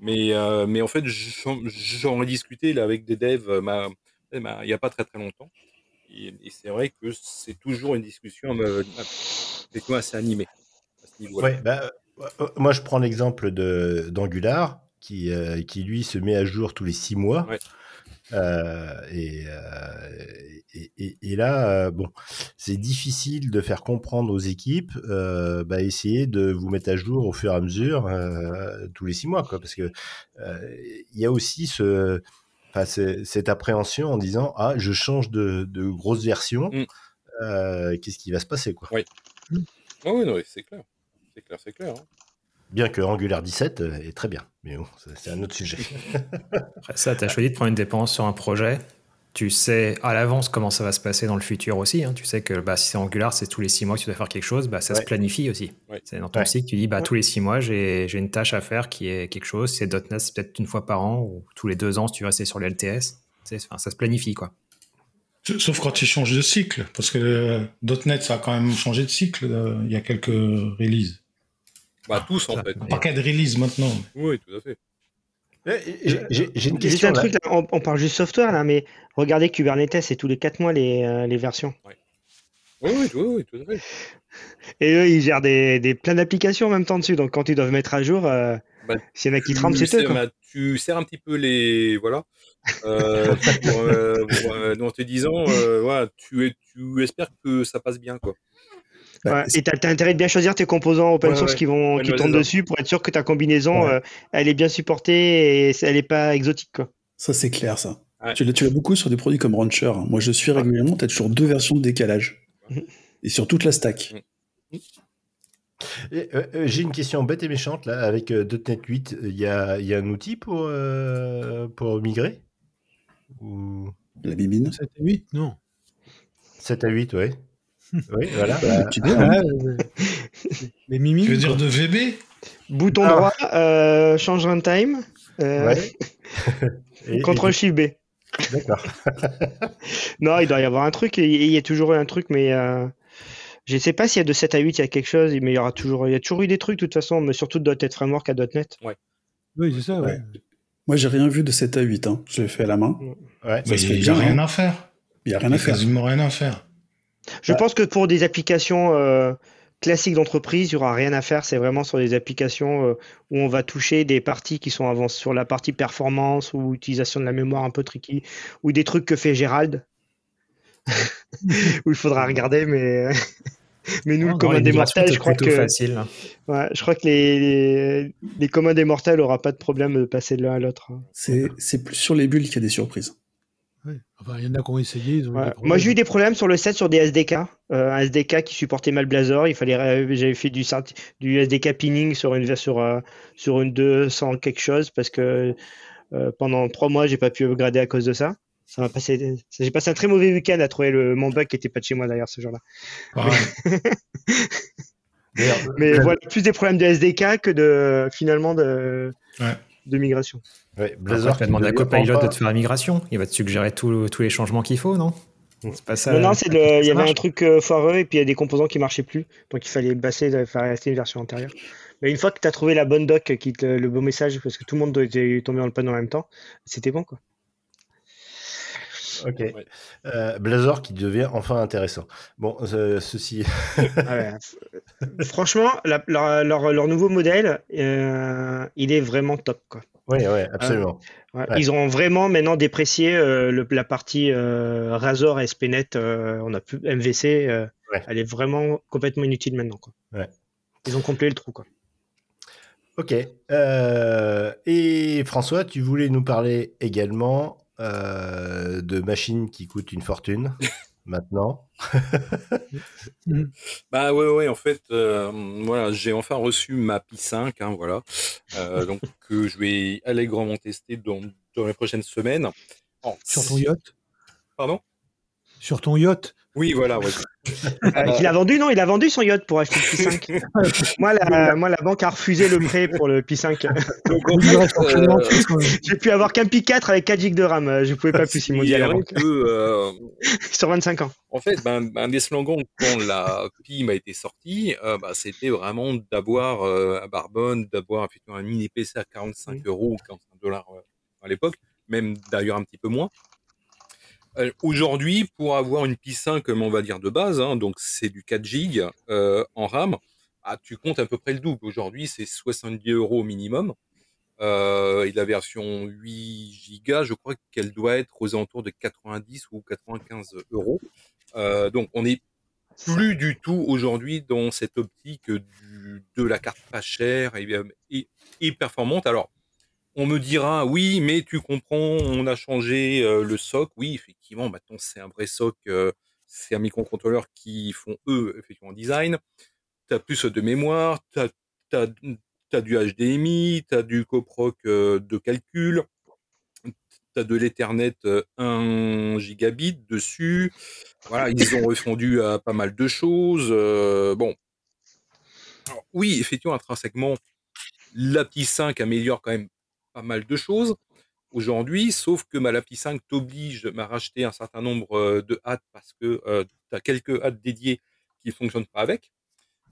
Mais, euh, mais en fait, j'en ai discuté là, avec des devs euh, ma- ma- il n'y a pas très très longtemps. Et, et c'est vrai que c'est toujours une discussion euh, assez animée. Ouais, bah, euh, moi, je prends l'exemple de- d'Angular. qui, euh, qui lui se met à jour tous les six mois. Ouais. Euh, et, euh, et, et- et là, euh, bon, c'est difficile de faire comprendre aux équipes, euh, bah, essayer de vous mettre à jour au fur et à mesure euh, tous les six mois, quoi, parce que euh, il y a aussi ce, cette appréhension en disant ah je change de, de grosse version, Mm. euh, qu'est-ce qui va se passer quoi? Oui. Ah oui, non, oui, c'est clair. C'est clair, c'est clair. hein. Bien que Angular 17 euh, est très bien, mais bon, c'est- un autre sujet. Après ça, tu as choisi de prendre une dépense sur un projet. Tu sais à l'avance comment ça va se passer dans le futur aussi. hein. Tu sais que bah, si c'est Angular, c'est tous les six mois que tu dois faire quelque chose, bah, ça se planifie aussi. Ouais. C'est dans ton Ouais. cycle, tu dis bah, Ouais. tous les six mois, j'ai une tâche à faire qui est quelque chose. Si c'est .NET, c'est peut-être une fois par an ou tous les deux ans si tu veux rester sur l'LTS. Enfin, Ça se planifie quoi. Sauf quand tu changes de cycle, parce que euh, .NET, ça a quand même changé de cycle euh, il y a quelques releases. Bah, tous, en fait. Un paquet de releases maintenant. Oui, tout à fait. Eh, J'ai une Juste question. un truc, là, on, on parle juste software là, mais regardez Kubernetes, c'est tous les 4 mois les, euh, les versions. Oui, oui, oui, oui, tout à fait. Et eux, ils gèrent des, des plein d'applications en même temps dessus. Donc quand ils doivent mettre à jour, euh, Bah, s'il y en a qui trament, c'est eux. quoi. bah, tu serres un petit peu les. Voilà. Euh, pour, euh, pour, euh, en te disant, euh, voilà, tu, es- tu espères que ça passe bien, quoi. Bah, Ouais, et t'as as intérêt de bien choisir tes composants open Ouais, source ouais. qui vont Ouais, qui tournent dessus pour être sûr que ta combinaison Ouais. euh, elle est bien supportée et elle est pas exotique quoi. Ça, c'est clair, ça. Ouais. Tu l'as beaucoup sur des produits comme Rancher. Moi, je suis régulièrement, tu as toujours deux versions de décalage. Et sur toute la stack. Et, euh, euh, J'ai une question bête et méchante là. Avec euh, .NET 8, il y a, il y a un outil pour, euh, pour migrer? Ou La bibine. 7 et 8, non. 7 à 8, ouais. Oui, voilà. bah, Tu dis, hein. Ah, euh, les mimimes. Tu veux dire de VB Bouton Ah. droit, euh, change runtime, euh, ouais. Contrôle shift B. D'accord. Non, il doit y avoir un truc, il y a toujours eu un truc, mais euh, je sais pas s'il y a de 7 à 8, il y a quelque chose, mais il y aura toujours, il y a toujours eu des trucs de toute façon, mais surtout de .NET Framework à .NET. Oui, c'est ça, ouais. Ouais. Moi, j'ai rien vu de 7 à 8. Hein. Je l'ai fait à la main. Ouais. Il n'y a bien, rien hein. à faire. Il n'y a Il rien n'y à a faire. quasiment rien à faire. Je Bah. pense que pour des applications euh, classiques d'entreprise, il n'y aura rien à faire. C'est vraiment sur des applications euh, où on va toucher des parties qui sont avancées sur la partie performance ou utilisation de la mémoire un peu tricky, ou des trucs que fait Gérald, où il faudra regarder, mais, mais nous, Non, le commun des mortels, je crois que, facile. hein. ouais, je crois que les, les, les communs des mortels n'aura pas de problème de passer de l'un à l'autre. hein. C'est c'est plus sur les bulles qu'il y a des surprises. Enfin, il y en a qui ont essayé. Ils ont eu Ouais. des Moi, j'ai eu des problèmes sur le set sur des SDK. Euh, un SDK qui supportait mal Blazor. Il fallait, j'avais fait du, SDK pinning sur une sur, euh, sur une 200 quelque chose parce que euh, pendant trois mois, j'ai pas pu upgrader à cause de ça. Ça m'a passé, j'ai passé un très mauvais week-end à trouver le, mon bug qui était pas de chez moi d'ailleurs ce jour-là. D'ailleurs, Mais voilà, plus des problèmes de SDK que de finalement de, Ouais. De migration. ouais, Blazor tu demander à Copilot de te faire la migration. Il va te suggérer tous tous les changements qu'il faut, non C'est pas ça. non, non, c'est le, il y avait un truc euh, foireux et puis il y a des composants qui marchaient plus. Donc il fallait passer, de faire rester une version antérieure. Mais une fois que tu as trouvé la bonne doc qui te, le bon message, parce que tout le monde était tombé dans le panneau en même temps, c'était bon quoi. Ok. Ouais. Euh, Blazor qui devient enfin intéressant. Bon, euh, ceci. Ah ouais. Franchement, la- leur, leur- leur nouveau modèle, euh, il est vraiment top quoi. Oui, ouais, absolument. Ouais. Ils ont vraiment maintenant déprécié le- la partie Razor et SPNet. on a plus MVC. Elle est vraiment complètement inutile maintenant quoi. Ils ont complété le trou quoi. Ok. Euh, et François, tu voulais nous parler également de machines qui coûtent une fortune maintenant. Bah ouais, ouais, en fait, euh, voilà, j'ai enfin reçu ma Pi 5, hein, voilà. Euh, donc, que je vais allègrement tester dans, dans les prochaines semaines. Oh, Sur ton yacht? Pardon? Sur ton yacht? Oui, voilà, ouais. Euh, il a vendu, non Il a vendu son yacht pour acheter le Pi5. moi, la, moi, la banque a refusé le prêt pour le Pi5. Donc, en Il fait, reste forcément euh. J'ai pu avoir qu'un Pi 4 avec 4 GB de RAM. euh, Je pouvais pas plus, ils m'ont dit à la banque. que, euh, Sur 25 ans. En fait, ben, un des slogans quand la Pi m'a été sortie, euh, bah, c'était vraiment d'avoir euh, un Barbone, d'avoir effectivement un mini PC à 45 Mhm. euros ou 45 dollars euh, à l'époque, même d'ailleurs un petit peu moins. Euh, Aujourd'hui, pour avoir une Pi 5, comme on va dire de base, hein, donc c'est du 4 GB euh, en RAM, ah, tu comptes à peu près le double. Aujourd'hui, c'est 70 euros au minimum. Euh, et la version 8 Go, je crois qu'elle doit être aux alentours de 90 ou 95 euros. Euh, donc on n'est plus du tout aujourd'hui dans cette optique du, de la carte pas chère et, et, et, performante. Alors, on me dira, oui, mais tu comprends, on a changé euh, le SOC. Oui, effectivement, maintenant c'est un vrai SOC, euh, c'est un microcontrôleur qui font eux, effectivement, design. Tu as plus de mémoire, tu as, du HDMI, tu as du coproc euh, de calcul, tu as de l'Ethernet 1 gigabit dessus. Voilà, ils ont répondu à pas mal de choses. Bon. Oui, effectivement, intrinsèquement, l'API 5 améliore quand même pas mal de choses aujourd'hui, sauf que ma l'API 5 t'oblige à racheter un certain nombre euh, de hâtes parce que euh, tu as quelques hâtes dédiées qui ne fonctionnent pas avec.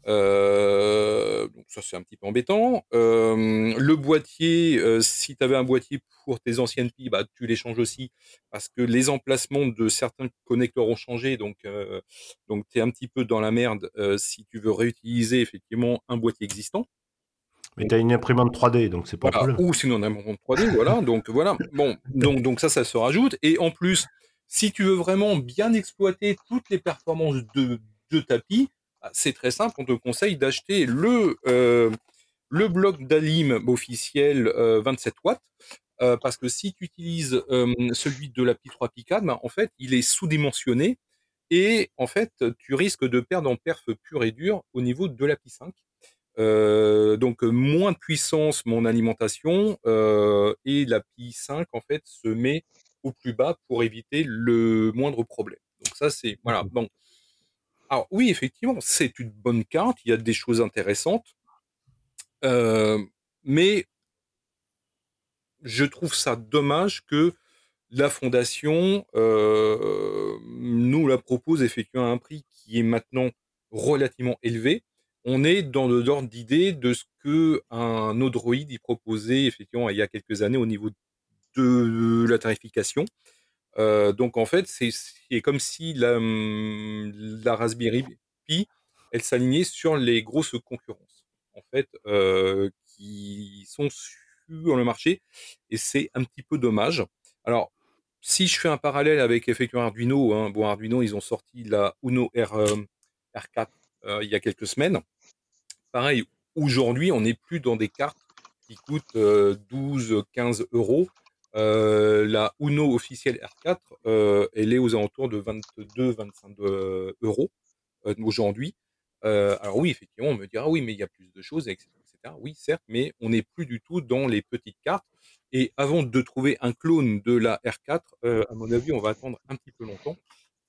Euh, donc ça c'est un petit peu embêtant. Le boîtier, si tu avais un boîtier pour tes anciennes piles, bah, tu les changes aussi parce que les emplacements de certains connecteurs ont changé, donc donc tu es un petit peu dans la merde si tu veux réutiliser effectivement un boîtier existant. Mais tu as une imprimante 3D, donc c'est pas voilà. un problème. Ou sinon une imprimante 3D, voilà. Donc voilà. Bon, donc donc ça, ça se rajoute. Et en plus, si tu veux vraiment bien exploiter toutes les performances de de tapis, c'est très simple, on te conseille d'acheter le, euh, le bloc d'Alim officiel euh, 27 watts, euh, parce que si tu utilises celui de la Pi 3 Pi 4, ben, en fait, il est sous-dimensionné et en fait, tu risques de perdre en perf pur et dur au niveau de la Pi 5. Donc moins de puissance mon alimentation et la Pi 5 en fait se met au plus bas pour éviter le moindre problème. Donc ça c'est voilà bon alors oui, effectivement, c'est une bonne carte, il y a des choses intéressantes, euh, mais je trouve ça dommage que la fondation euh, nous la propose effectivement à un prix qui est maintenant relativement élevé. On est dans l'ordre d'idée de ce que un Odroid y proposait effectivement il y a quelques années au niveau de la tarification. Euh, donc en fait, c'est comme si la, la, Raspberry Pi, elle s'alignait sur les grosses concurrences, en fait, euh, qui sont sur le marché, et c'est un petit peu dommage. Alors, si je fais un parallèle avec effectivement Arduino, hein, bon Arduino, ils ont sorti la Uno R, euh, R4 il y a quelques semaines. Pareil, aujourd'hui, on n'est plus dans des cartes qui coûtent 12-15 euros. Euh, la Uno officielle R4, euh, elle est aux alentours de 22-25 euros euh, aujourd'hui. alors oui, effectivement, on me dira oui, mais il y a plus de choses, etc., etc. Oui, certes, mais on n'est plus du tout dans les petites cartes. Et avant de trouver un clone de la R4, à mon avis, on va attendre un petit peu longtemps.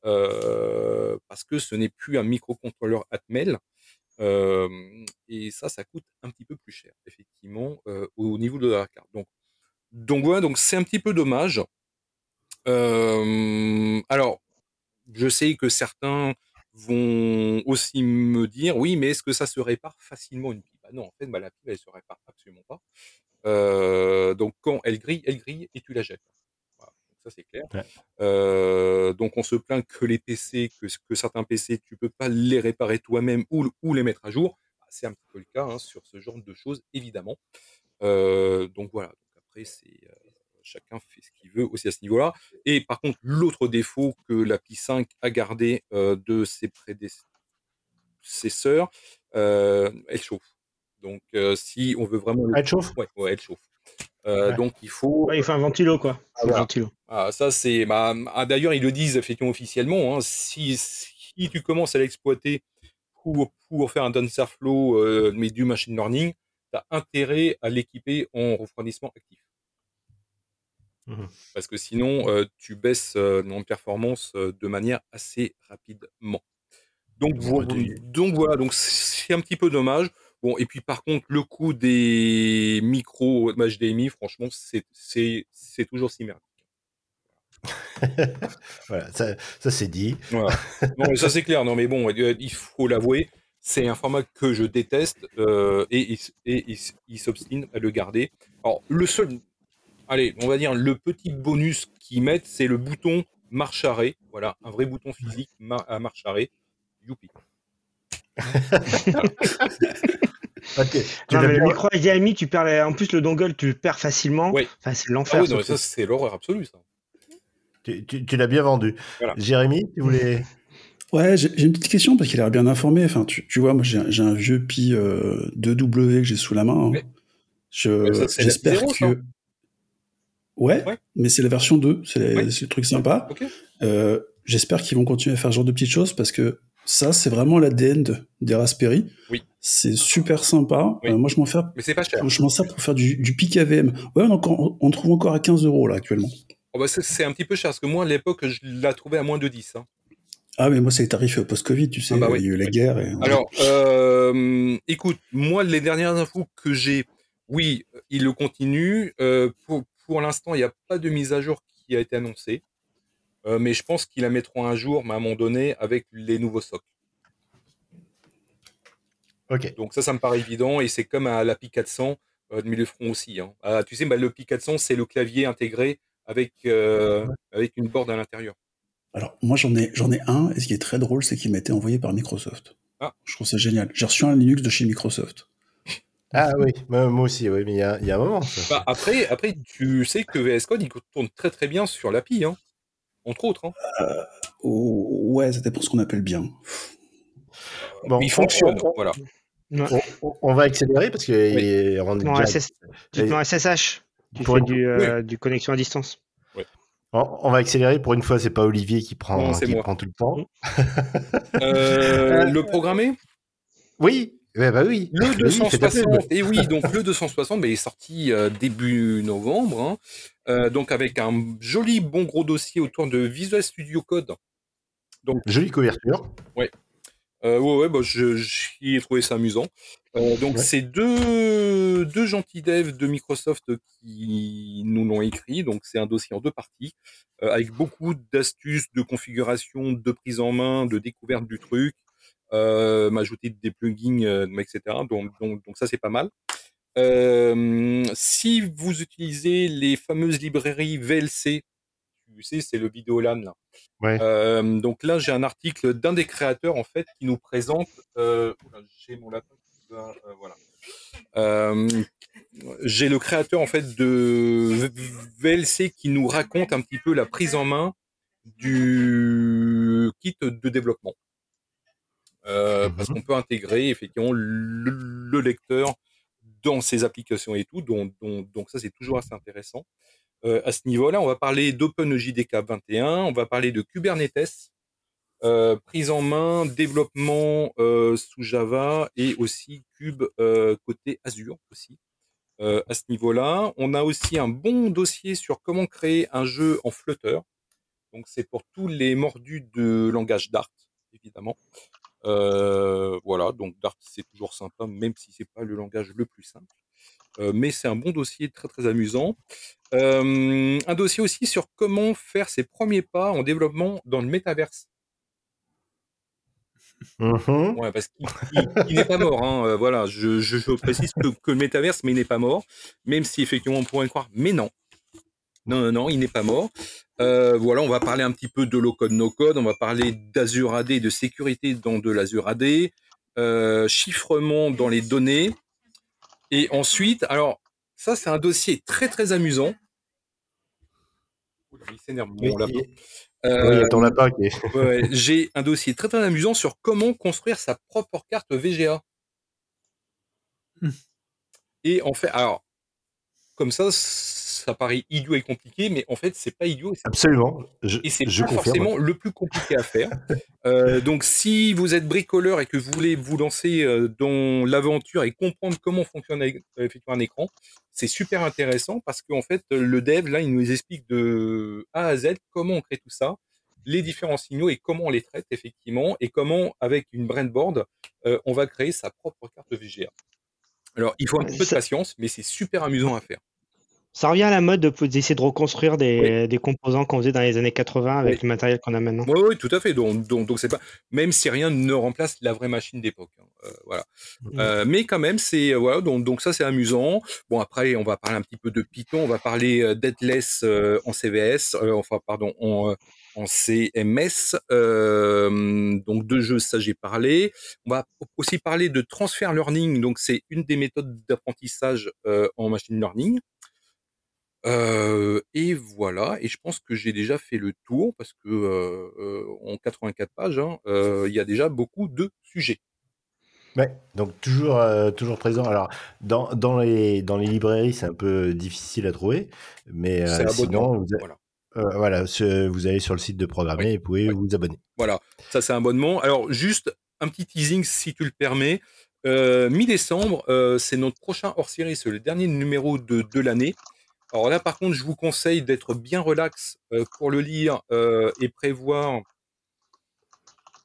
Parce que ce n'est plus un microcontrôleur Atmel. Euh, et ça, ça coûte un petit peu plus cher, effectivement, euh, au niveau de la carte. Donc, voilà, donc c'est un petit peu dommage. Euh, alors, je sais que certains vont aussi me dire, oui, mais est-ce que ça se répare facilement une pipe? Bah Non, en fait, bah, la pipe, elle se répare absolument pas. Euh, donc quand elle grille, elle grille et tu la jettes. Ça c'est clair. Ouais. Euh, donc on se plaint que les PC, que, que certains PC, tu peux pas les réparer toi-même ou, ou les mettre à jour. Bah, c'est un petit peu le cas hein, sur ce genre de choses, évidemment. Euh, donc voilà après, c'est euh, chacun fait ce qu'il veut aussi à ce niveau-là. Et par contre, l'autre défaut que la Pi 5 a gardé euh, de ses prédécesseurs, euh, elle chauffe. Donc, euh, si on veut vraiment. Elle chauffe? Ouais, ouais, elle chauffe. Ouais. Donc, il faut. Ouais, il faut un ventilo, quoi. Ah, voilà. un ventilo. Ah, ça, c'est. Bah, ah, D'ailleurs, ils le disent effectivement officiellement. Hein, si, si, tu commences à l'exploiter pour, pour faire un TensorFlow, mais du machine learning, tu as intérêt à l'équiper en refroidissement actif. Mmh. Parce que sinon, euh, tu baisses euh, en performance euh, de manière assez rapidement. Donc, vo donc voilà, donc c'est un petit peu dommage. Bon, et puis par contre, le coût des micros HDMI, franchement, c'est toujours si merdique. voilà, ça, ça c'est dit. Voilà. Non, ça c'est clair. Non, mais bon, il faut l'avouer, c'est un format que je déteste euh, et, et, et, il s'obstine à le garder. Alors, le seul, allez, on va dire le petit bonus qu'ils mettent, c'est le bouton marche arrêt. Voilà, un vrai bouton physique à marche arrêt. Youpi. Ok. Tu Non, mais le micro HDMI, tu perds les- en plus le dongle, tu le perds facilement. Oui. Enfin, c'est Ah l'enfer. oui, ce non, ça, c'est l'horreur absolue, ça. tu, tu- tu l'as bien vendu. Voilà. Jérémy, tu voulais. Ouais, j'ai une petite question parce qu'il a l'air bien informé. Enfin, tu, tu vois, moi j'ai un vieux Pi euh, 2W que j'ai sous la main. hein. J'espère que. Ouais, Ouais. mais c'est la version 2, c'est Ouais. le truc sympa. Euh, J'espère qu'ils vont continuer à faire ce genre de petites choses parce que ça, c'est vraiment l'ADN de- des Raspberry. Oui. C'est super sympa. Oui. Euh, moi, je m'en fais Mais c'est pas cher. je m'en sers pour faire du, du pic AVM. Ouais, on, encore- on trouve encore à 15 euros là actuellement. Oh, bah, c'est- un petit peu cher, parce que moi, à l'époque, je l'ai trouvé à moins de 10. hein. Ah, mais moi, c'est les tarifs post-Covid, tu sais. Ah bah oui. Il y a eu la guerre. Et... Alors, euh, écoute, moi, les dernières infos que j'ai, oui, il le continue. Euh, pour pour l'instant, il n'y a pas de mise à jour qui a été annoncée. Euh, mais je pense qu'ils la mettront un jour, mais à un moment donné, avec les nouveaux socs. Ok. Donc ça, ça me paraît évident. Et c'est comme à la Pi 400, euh, mais ils le feront aussi. hein. Ah, tu sais, bah, le Pi 400, c'est le clavier intégré avec, euh, avec une board à l'intérieur. Alors, moi, j'en ai, j'en ai un, et ce qui est très drôle, c'est qu'il m'a été envoyé par Microsoft. Ah. Je trouve ça génial. J'ai reçu un Linux de chez Microsoft. Ah oui, moi aussi, oui, mais il y a, il y a un moment. Bah, après, après, tu sais que VS Code, il tourne très très bien sur l'API, hein, entre autres. hein. Oh, ouais, ça dépend ce qu'on appelle bien. Bon, il on- fonctionne, on- voilà. Ouais. On, va accélérer parce que Oui. il- on est Non, déjà- SS Dites-moi SSH. Tu Pour fais une- du, euh, du connexion à distance. on, on va accélérer pour une fois. C'est pas Olivier qui prend, Non, qui moi. prend tout le temps. Euh, le programmer? Oui, ouais, bah oui. Le Bah oui, fais ta pub. 260, et oui, donc le 260 bah, il est sorti euh, début novembre, hein. Euh, donc avec un joli bon gros dossier autour de Visual Studio Code. Donc, Jolie couverture. euh, ouais, ouais, bah, je- j'y ai trouvé ça amusant. Donc, Ouais. c'est deux, deux gentils devs de Microsoft qui nous l'ont écrit. Donc, c'est un dossier en deux parties, avec beaucoup d'astuces de configuration, de prise en main, de découverte du truc, m'ajouter des plugins, euh, etc. Donc, donc, donc ça, c'est pas mal. Euh, si vous utilisez les fameuses librairies VLC, tu sais, c'est le Vidéolan là. Ouais. Euh, donc là, j'ai un article d'un des créateurs en fait qui nous présente. Euh, j'ai mon lapin euh, voilà. Euh, j'ai le créateur en fait de VLC qui nous raconte un petit peu la prise en main du kit de développement. Euh, Parce qu'on peut intégrer effectivement le, le lecteur dans ses applications et tout, donc, donc, donc ça c'est toujours assez intéressant. Euh, à ce niveau-là, on va parler d'OpenJDK 21, on va parler de Kubernetes, euh, prise en main, développement euh, sous Java et aussi Cube côté Azure aussi. À ce niveau-là, on a aussi un bon dossier sur comment créer un jeu en Flutter. Donc c'est pour tous les mordus de langage Dart, évidemment. Euh, voilà, donc Dart c'est toujours sympa, même si c'est pas le langage le plus simple. Euh, mais c'est un bon dossier très très amusant. Euh, un dossier aussi sur comment faire ses premiers pas en développement dans le métaverse. Mhm. Ouais, parce qu'il il- il n'est pas mort. Hein. voilà, je, je- je précise que, que le métaverse, mais il n'est pas mort. Même si effectivement on pourrait le croire, mais non. Non, non, non, il n'est pas mort. Euh, voilà, on va parler un petit peu de low code, no code. On va parler d'Azure AD, de sécurité dans de l'Azure AD, euh, chiffrement dans les données. Et ensuite, alors, ça, c'est un dossier très, très amusant. Oula, il s'énerve, mon lapin. oui. Ouais, j'ai un dossier très très amusant sur comment construire sa propre carte VGA. Hmm. Et en fait, alors, comme ça, ça paraît idiot et compliqué, mais en fait, c'est pas idiot. Absolument. Je, Et c'est je pas confirme. forcément le plus compliqué à faire. Euh, donc, si vous êtes bricoleur et que vous voulez vous lancer euh, dans l'aventure et comprendre comment fonctionne euh, effectivement un écran, c'est super intéressant parce qu'en fait, le dev, là, il nous explique de A à Z comment on crée tout ça, les différents signaux et comment on les traite effectivement, et comment, avec une brainboard, euh, on va créer sa propre carte VGA. Alors, il faut un petit peu de patience, mais c'est super amusant à faire. Ça revient à la mode de d'essayer de reconstruire des, des composants qu'on faisait dans les années 80 avec Oui. le matériel qu'on a maintenant. Oui, oui, tout à fait. Donc, donc, donc c'est pas, même si rien ne remplace la vraie machine d'époque. hein. Euh, voilà. Mm. Euh, mais quand même, c'est euh, voilà. Donc, donc ça, c'est amusant. Bon, après, on va parler un petit peu de Python. On va parler euh, en CVS. enfin, pardon, en, en CMS. Euh, donc deux jeux, ça j'ai parlé. On va aussi parler de transfer learning. Donc c'est une des méthodes d'apprentissage euh, en machine learning. Euh, et voilà. Et je pense que j'ai déjà fait le tour parce que en 84 pages, hein, il y a déjà beaucoup de sujets. Ouais, donc toujours, toujours présent. Alors, dans, dans, les, dans les librairies, c'est un peu difficile à trouver, mais sinon, vous, voilà. Euh, voilà, vous allez sur le site de Programmer et vous pouvez vous abonner. Voilà, ça c'est un abonnement. Alors juste un petit teasing si tu le permets. Euh, mi-décembre, euh, c'est notre prochain hors-série, c'est le dernier numéro de, de l'année. Alors là, par contre, je vous conseille d'être bien relax pour le lire et prévoir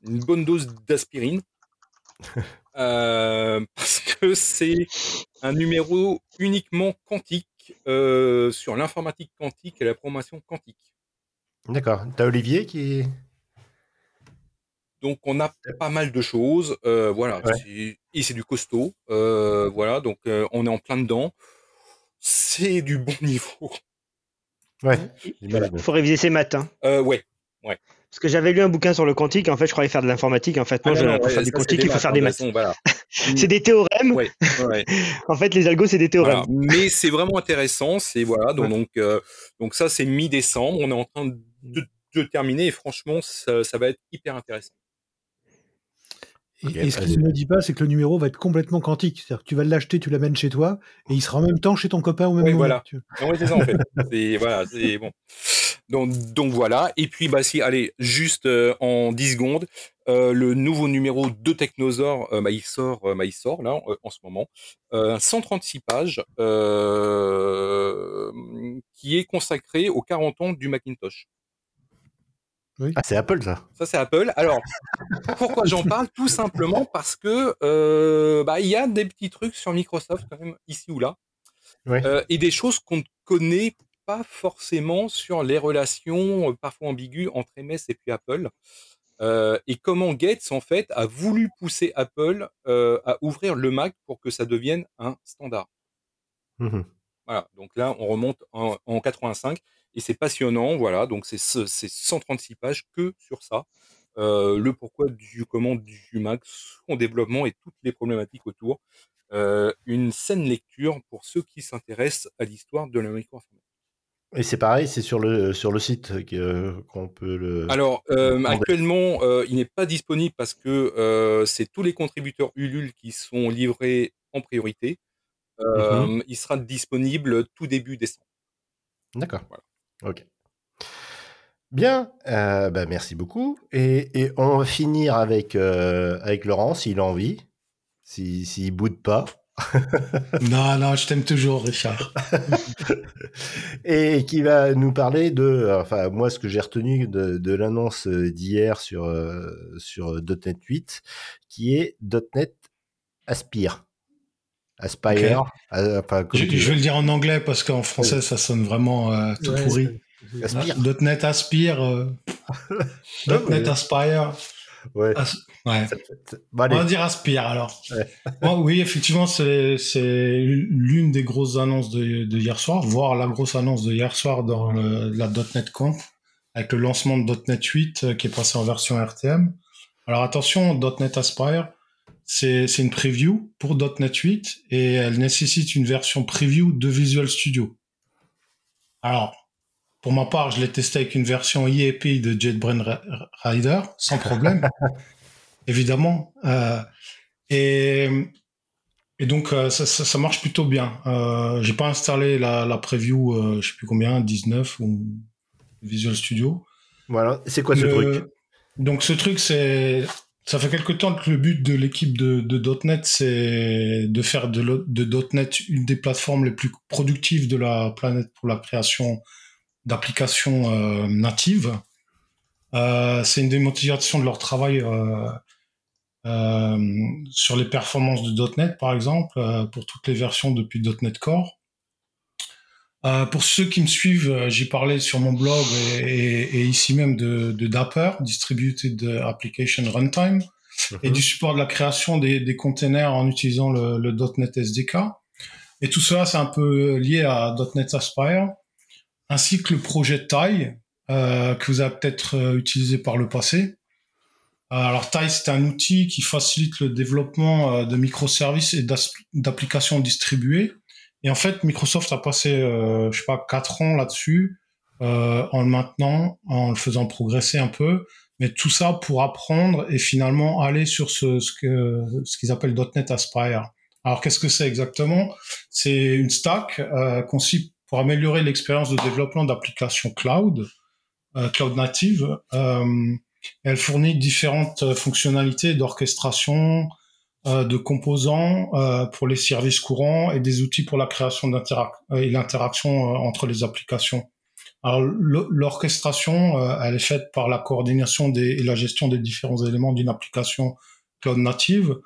une bonne dose d'aspirine. parce que c'est un numéro uniquement quantique euh, sur l'informatique quantique et la programmation quantique. D'accord. T'as Olivier qui. Donc on a pas mal de choses, euh, voilà. Et c'est du costaud, euh, voilà. Donc on est en plein dedans. C'est du bon niveau. Ouais. Il faut réviser ses maths. Hein. ouais. Ouais. Parce que j'avais lu un bouquin sur le quantique, en fait, je croyais faire de l'informatique. En fait, moi, ah pour faire du quantique, il faut faire des maths. c'est des théorèmes. en fait, les algos, c'est des théorèmes. Mais c'est vraiment intéressant. C'est voilà. Donc, donc, euh, donc, ça, c'est mi-décembre. On est en train de, de terminer et franchement, ça, ça, va être hyper intéressant. Et, ce qu'il ne me dit pas, c'est que le numéro va être complètement quantique. C'est-à-dire que tu vas l'acheter, tu l'amènes chez toi, et il sera en même temps chez ton copain au même moment. Voilà. c'est ça en fait. voilà, c'est bon. Donc, donc, voilà. Et puis, bah, si, allez, juste euh, en 10 secondes, euh, le nouveau numéro de Technosaur, euh, bah, il sort, bah, il sort là en ce moment, 136 pages, qui est consacré aux 40 ans du Macintosh. Oui. Ah, c'est Apple, ça. Ça, c'est Apple. Alors, pourquoi j'en parle? Tout simplement parce que bah, il y a des petits trucs sur Microsoft quand même ici ou là, et des choses qu'on ne connaît pas forcément sur les relations parfois ambiguës entre MS et puis Apple. et comment Gates en fait a voulu pousser Apple à ouvrir le Mac pour que ça devienne un standard. Mmh voilà, donc là on remonte en, 85 et c'est passionnant, voilà, donc c'est 136 pages que sur ça. le pourquoi du comment du Mac, son développement et toutes les problématiques autour. une saine lecture pour ceux qui s'intéressent à l'histoire de la micro-informatique. Et c'est pareil, c'est sur le, sur le site qu'on peut le. Alors, euh, actuellement, euh, il n'est pas disponible parce que euh, c'est tous les contributeurs Ulule qui sont livrés en priorité. Mmh il sera disponible tout début décembre. D'accord. Ok. Bien, bah, merci beaucoup. Et, et, on va finir avec, avec Laurent, s'il a envie, s'il si, ne boude pas. Non, non, je t'aime toujours, Richard. et qui va nous parler de, enfin, moi, ce que j'ai retenu de, l'annonce d'hier sur, euh, sur .NET 8, qui est .NET Aspire. Aspire. Euh, je, vais le dire en anglais parce qu'en français, ça sonne vraiment euh, tout pourri. Aspire. .NET Aspire. .NET Aspire. Ouais. Ouais. On va dire Aspire alors. oui, effectivement, c'est l'une des grosses annonces de, de, hier soir, voire la grosse annonce de hier soir dans le, la .NET Conf, avec le lancement de .NET 8 euh, qui est passé en version RTM. Alors attention, .NET Aspire, c'est une preview pour .NET 8 et elle nécessite une version preview de Visual Studio. Alors, pour ma part, je l'ai testé avec une version IAP de JetBrains Rider, sans problème, évidemment. Euh, et, et, donc, euh, ça, ça, marche plutôt bien. Euh, j'ai pas installé la, la preview, je sais plus combien, 19 ou Visual Studio. Voilà. C'est quoi ce truc? Donc, ce truc, c'est ça fait quelque temps que le but de l'équipe de, de, .NET, c'est de faire de, de, .NET une des plateformes les plus productives de la planète pour la création d'applications euh, natives. Euh, c'est une démotivation de leur travail euh, sur les performances de .NET, par exemple, pour toutes les versions depuis .NET Core. pour ceux qui me suivent, j'ai parlé sur mon blog et, ici même de, Dapper, Distributed Application Runtime, et mhm. du support de la création des, containers en utilisant le, le, .NET SDK. Et tout cela, c'est un peu lié à .NET Aspire ainsi que le projet TIE, que vous avez peut-être utilisé par le passé. Alors Tile, c'est un outil qui facilite le développement de microservices et d'applications distribuées. Et en fait, Microsoft a passé, je sais pas, quatre ans là-dessus, en le maintenant, en le faisant progresser un peu mais tout ça pour apprendre et finalement aller sur ce, ce que ce qu'ils appellent .NET Aspire. Alors qu'est-ce que c'est exactement? C'est une stack euh, conçue pour améliorer l'expérience de développement d'applications cloud, euh, cloud native. Euh, elle fournit différentes fonctionnalités d'orchestration, euh, de composants euh, pour les services courants et des outils pour la création et l'interaction entre les applications. Alors l'orchestration, euh, elle est faite par la coordination et la gestion des différents éléments d'une application cloud native.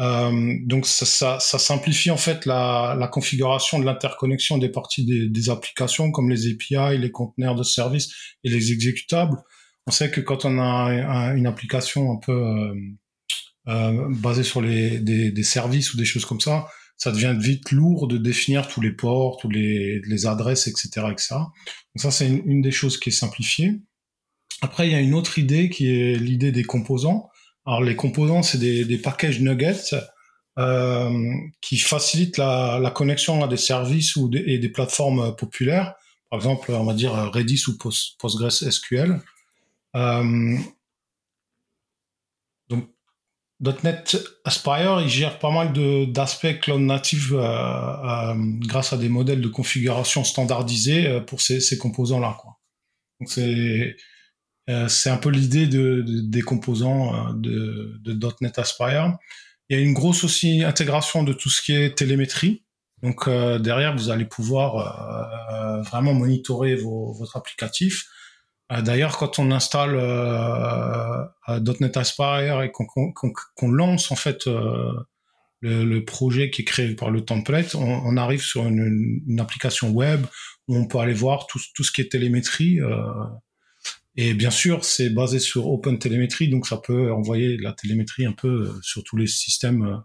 Euh, donc ça, simplifie en fait la, configuration de l'interconnexion des parties des, des, applications comme les API, les conteneurs de service et les exécutables. On sait que quand on a une application un peu euh, euh, basée sur les, des, des, services ou des choses comme ça, ça devient vite lourd de définir tous les ports, tous les, les adresses, etc., etc. Donc ça, c'est une, des choses qui est simplifiée. Après, il y a une autre idée qui est l'idée des composants. Alors les composants, c'est des, des packages nuggets euh, qui facilitent la, la, connexion à des services ou des, et des plateformes populaires. Par exemple, on va dire Redis ou PostgreSQL. Euh, .NET Aspire, gère pas mal d'aspects cloud native euh, euh, grâce à des modèles de configuration standardisés pour ces, composants-là. Donc c'est un peu l'idée de, des composants de, .NET Aspire. Il y a une grosse aussi intégration de tout ce qui est télémétrie. Donc derrière, vous allez pouvoir vraiment monitorer votre applicatif d'ailleurs, quand on installe euh, .NET Aspire et qu'on lance en fait euh, le, projet qui est créé par le template, on, arrive sur une, application web où on peut aller voir tout, ce qui est télémétrie. Euh, et bien sûr, c'est basé sur Open Telemetry, donc ça peut envoyer la télémétrie un peu sur tous les systèmes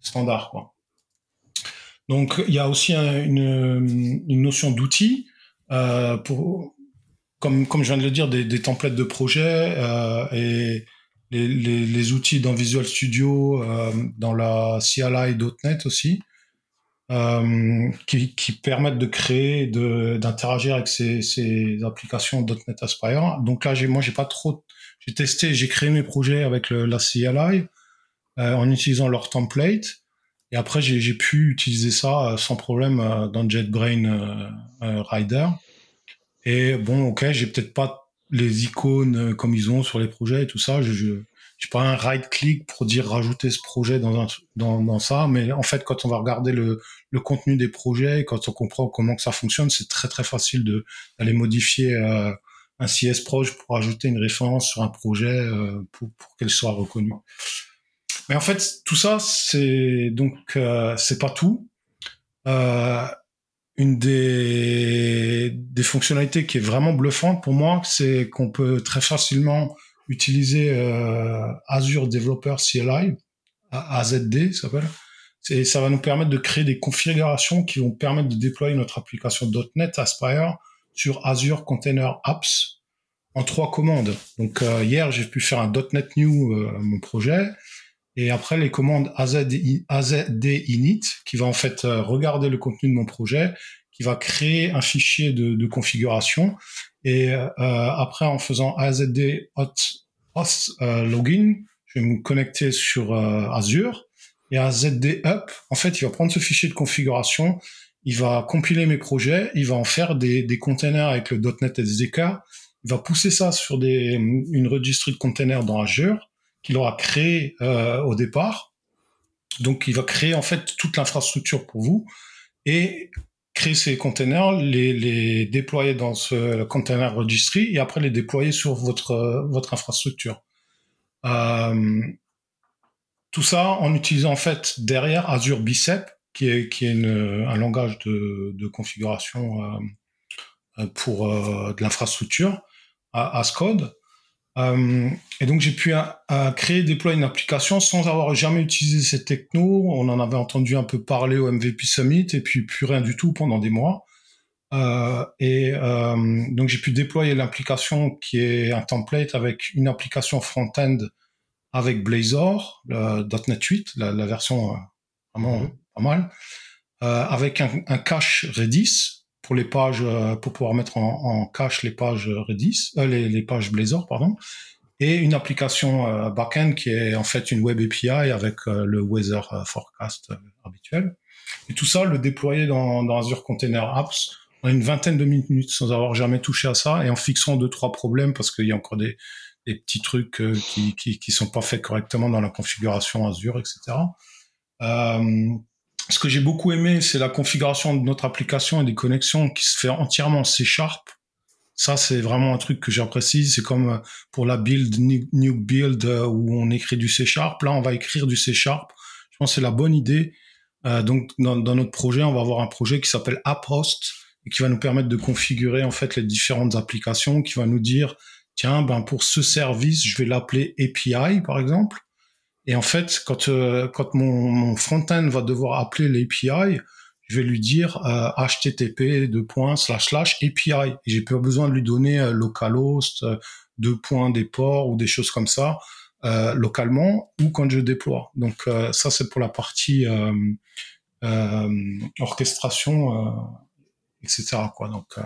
standards. Donc, il y a aussi une, notion d'outil. Euh, pour, comme, comme je viens de le dire, des, templates de projet euh, et les, outils dans Visual Studio, euh, dans la CLI.NET aussi, euh, qui, qui, permettent de créer, d'interagir avec ces, ces applications .NET Aspire. Donc là, moi, j'ai pas trop, j'ai testé, j'ai créé mes projets avec la CLI euh, en utilisant leur template. Et après, j'ai pu utiliser ça sans problème dans JetBrain Rider. Et bon, ok, j'ai peut-être pas les icônes euh, comme ils ont sur les projets et tout ça. Je, je j'ai pas un right click pour dire rajouter ce projet dans, un, dans, dans ça, mais en fait, quand on va regarder le, le contenu des projets, quand on comprend comment que ça fonctionne, c'est très très facile de d'aller modifier euh, un CS Proj pour ajouter une référence sur un projet euh, pour, pour qu'elle soit reconnue. Mais en fait, tout ça, c'est donc euh, c'est pas tout. Euh, une des, fonctionnalités qui est vraiment bluffante pour moi, c'est qu'on peut très facilement utiliser euh, Azure Developer CLI, AZD ça s'appelle. Et ça va nous permettre de créer des configurations qui vont permettre de déployer notre application .NET Aspire sur Azure Container Apps en trois commandes. Donc euh, hier, j'ai pu faire un .NET New, euh, mon projet. Et après, les commandes AZD, init, qui va en fait euh, regarder le contenu de mon projet, qui va créer un fichier de, configuration. Et euh, après, en faisant AZD euh, login, je vais me connecter sur euh, Azure. Et AZD up, en fait, il va prendre ce fichier de configuration, il va compiler mes projets, il va en faire des, des containers avec le .NET SDK, il va pousser ça sur des, une registry de containers dans Azure qu'il aura créé euh, au départ. Donc, il va créer en fait toute l'infrastructure pour vous et créer ces containers, les, les déployer dans ce container registry et après les déployer sur votre votre infrastructure. Euh, tout ça en utilisant en fait derrière Azure Bicep, qui est un langage de, configuration euh, pour de l'infrastructure, à Ascode. Euh, et donc j'ai pu créer, déployer une application sans avoir jamais utilisé cette techno. On en avait entendu un peu parler au MVP Summit et puis plus rien du tout pendant des mois. Euh, et euh, donc j'ai pu déployer l'application qui est un template avec une application front-end avec Blazor, le .NET 8, la, la version vraiment Mhm. pas mal, avec un, un cache Redis pour les pages, euh, pour pouvoir mettre en, cache les pages Redis, euh, les, pages Blazor, pardon, et une application euh, backend qui est en fait une web API avec euh, le weather forecast habituel. Et tout ça, le déployer dans, Azure Container Apps en une vingtaine de minutes sans avoir jamais touché à ça et en fixant deux trois problèmes parce qu'il y a encore des, petits trucs qui, qui sont pas faits correctement dans la configuration Azure, etc. ce que j'ai beaucoup aimé, c'est la configuration de notre application et des connexions qui se fait entièrement en C Sharp. Ça, c'est vraiment un truc que j'apprécie. C'est comme euh, pour la build, new build, euh, où on écrit du C Sharp. Là, on va écrire du C Sharp. Je pense que c'est la bonne idée. Euh, donc, dans, dans notre projet, on va avoir un projet qui s'appelle AppHost et qui va nous permettre de configurer en fait les différentes applications, qui va nous dire, tiens, ben pour ce service, je vais l'appeler API, par exemple. Et en fait, quand, euh, quand mon, mon front-end va devoir appeler l'API, je vais lui dire euh, http deux points slash slash API. Et j'ai pas besoin de lui donner euh, localhost, euh, deux points des ports ou des choses comme ça euh, localement ou quand je déploie. Donc euh, ça c'est pour la partie euh, euh, orchestration, euh, etc. Quoi. Donc euh,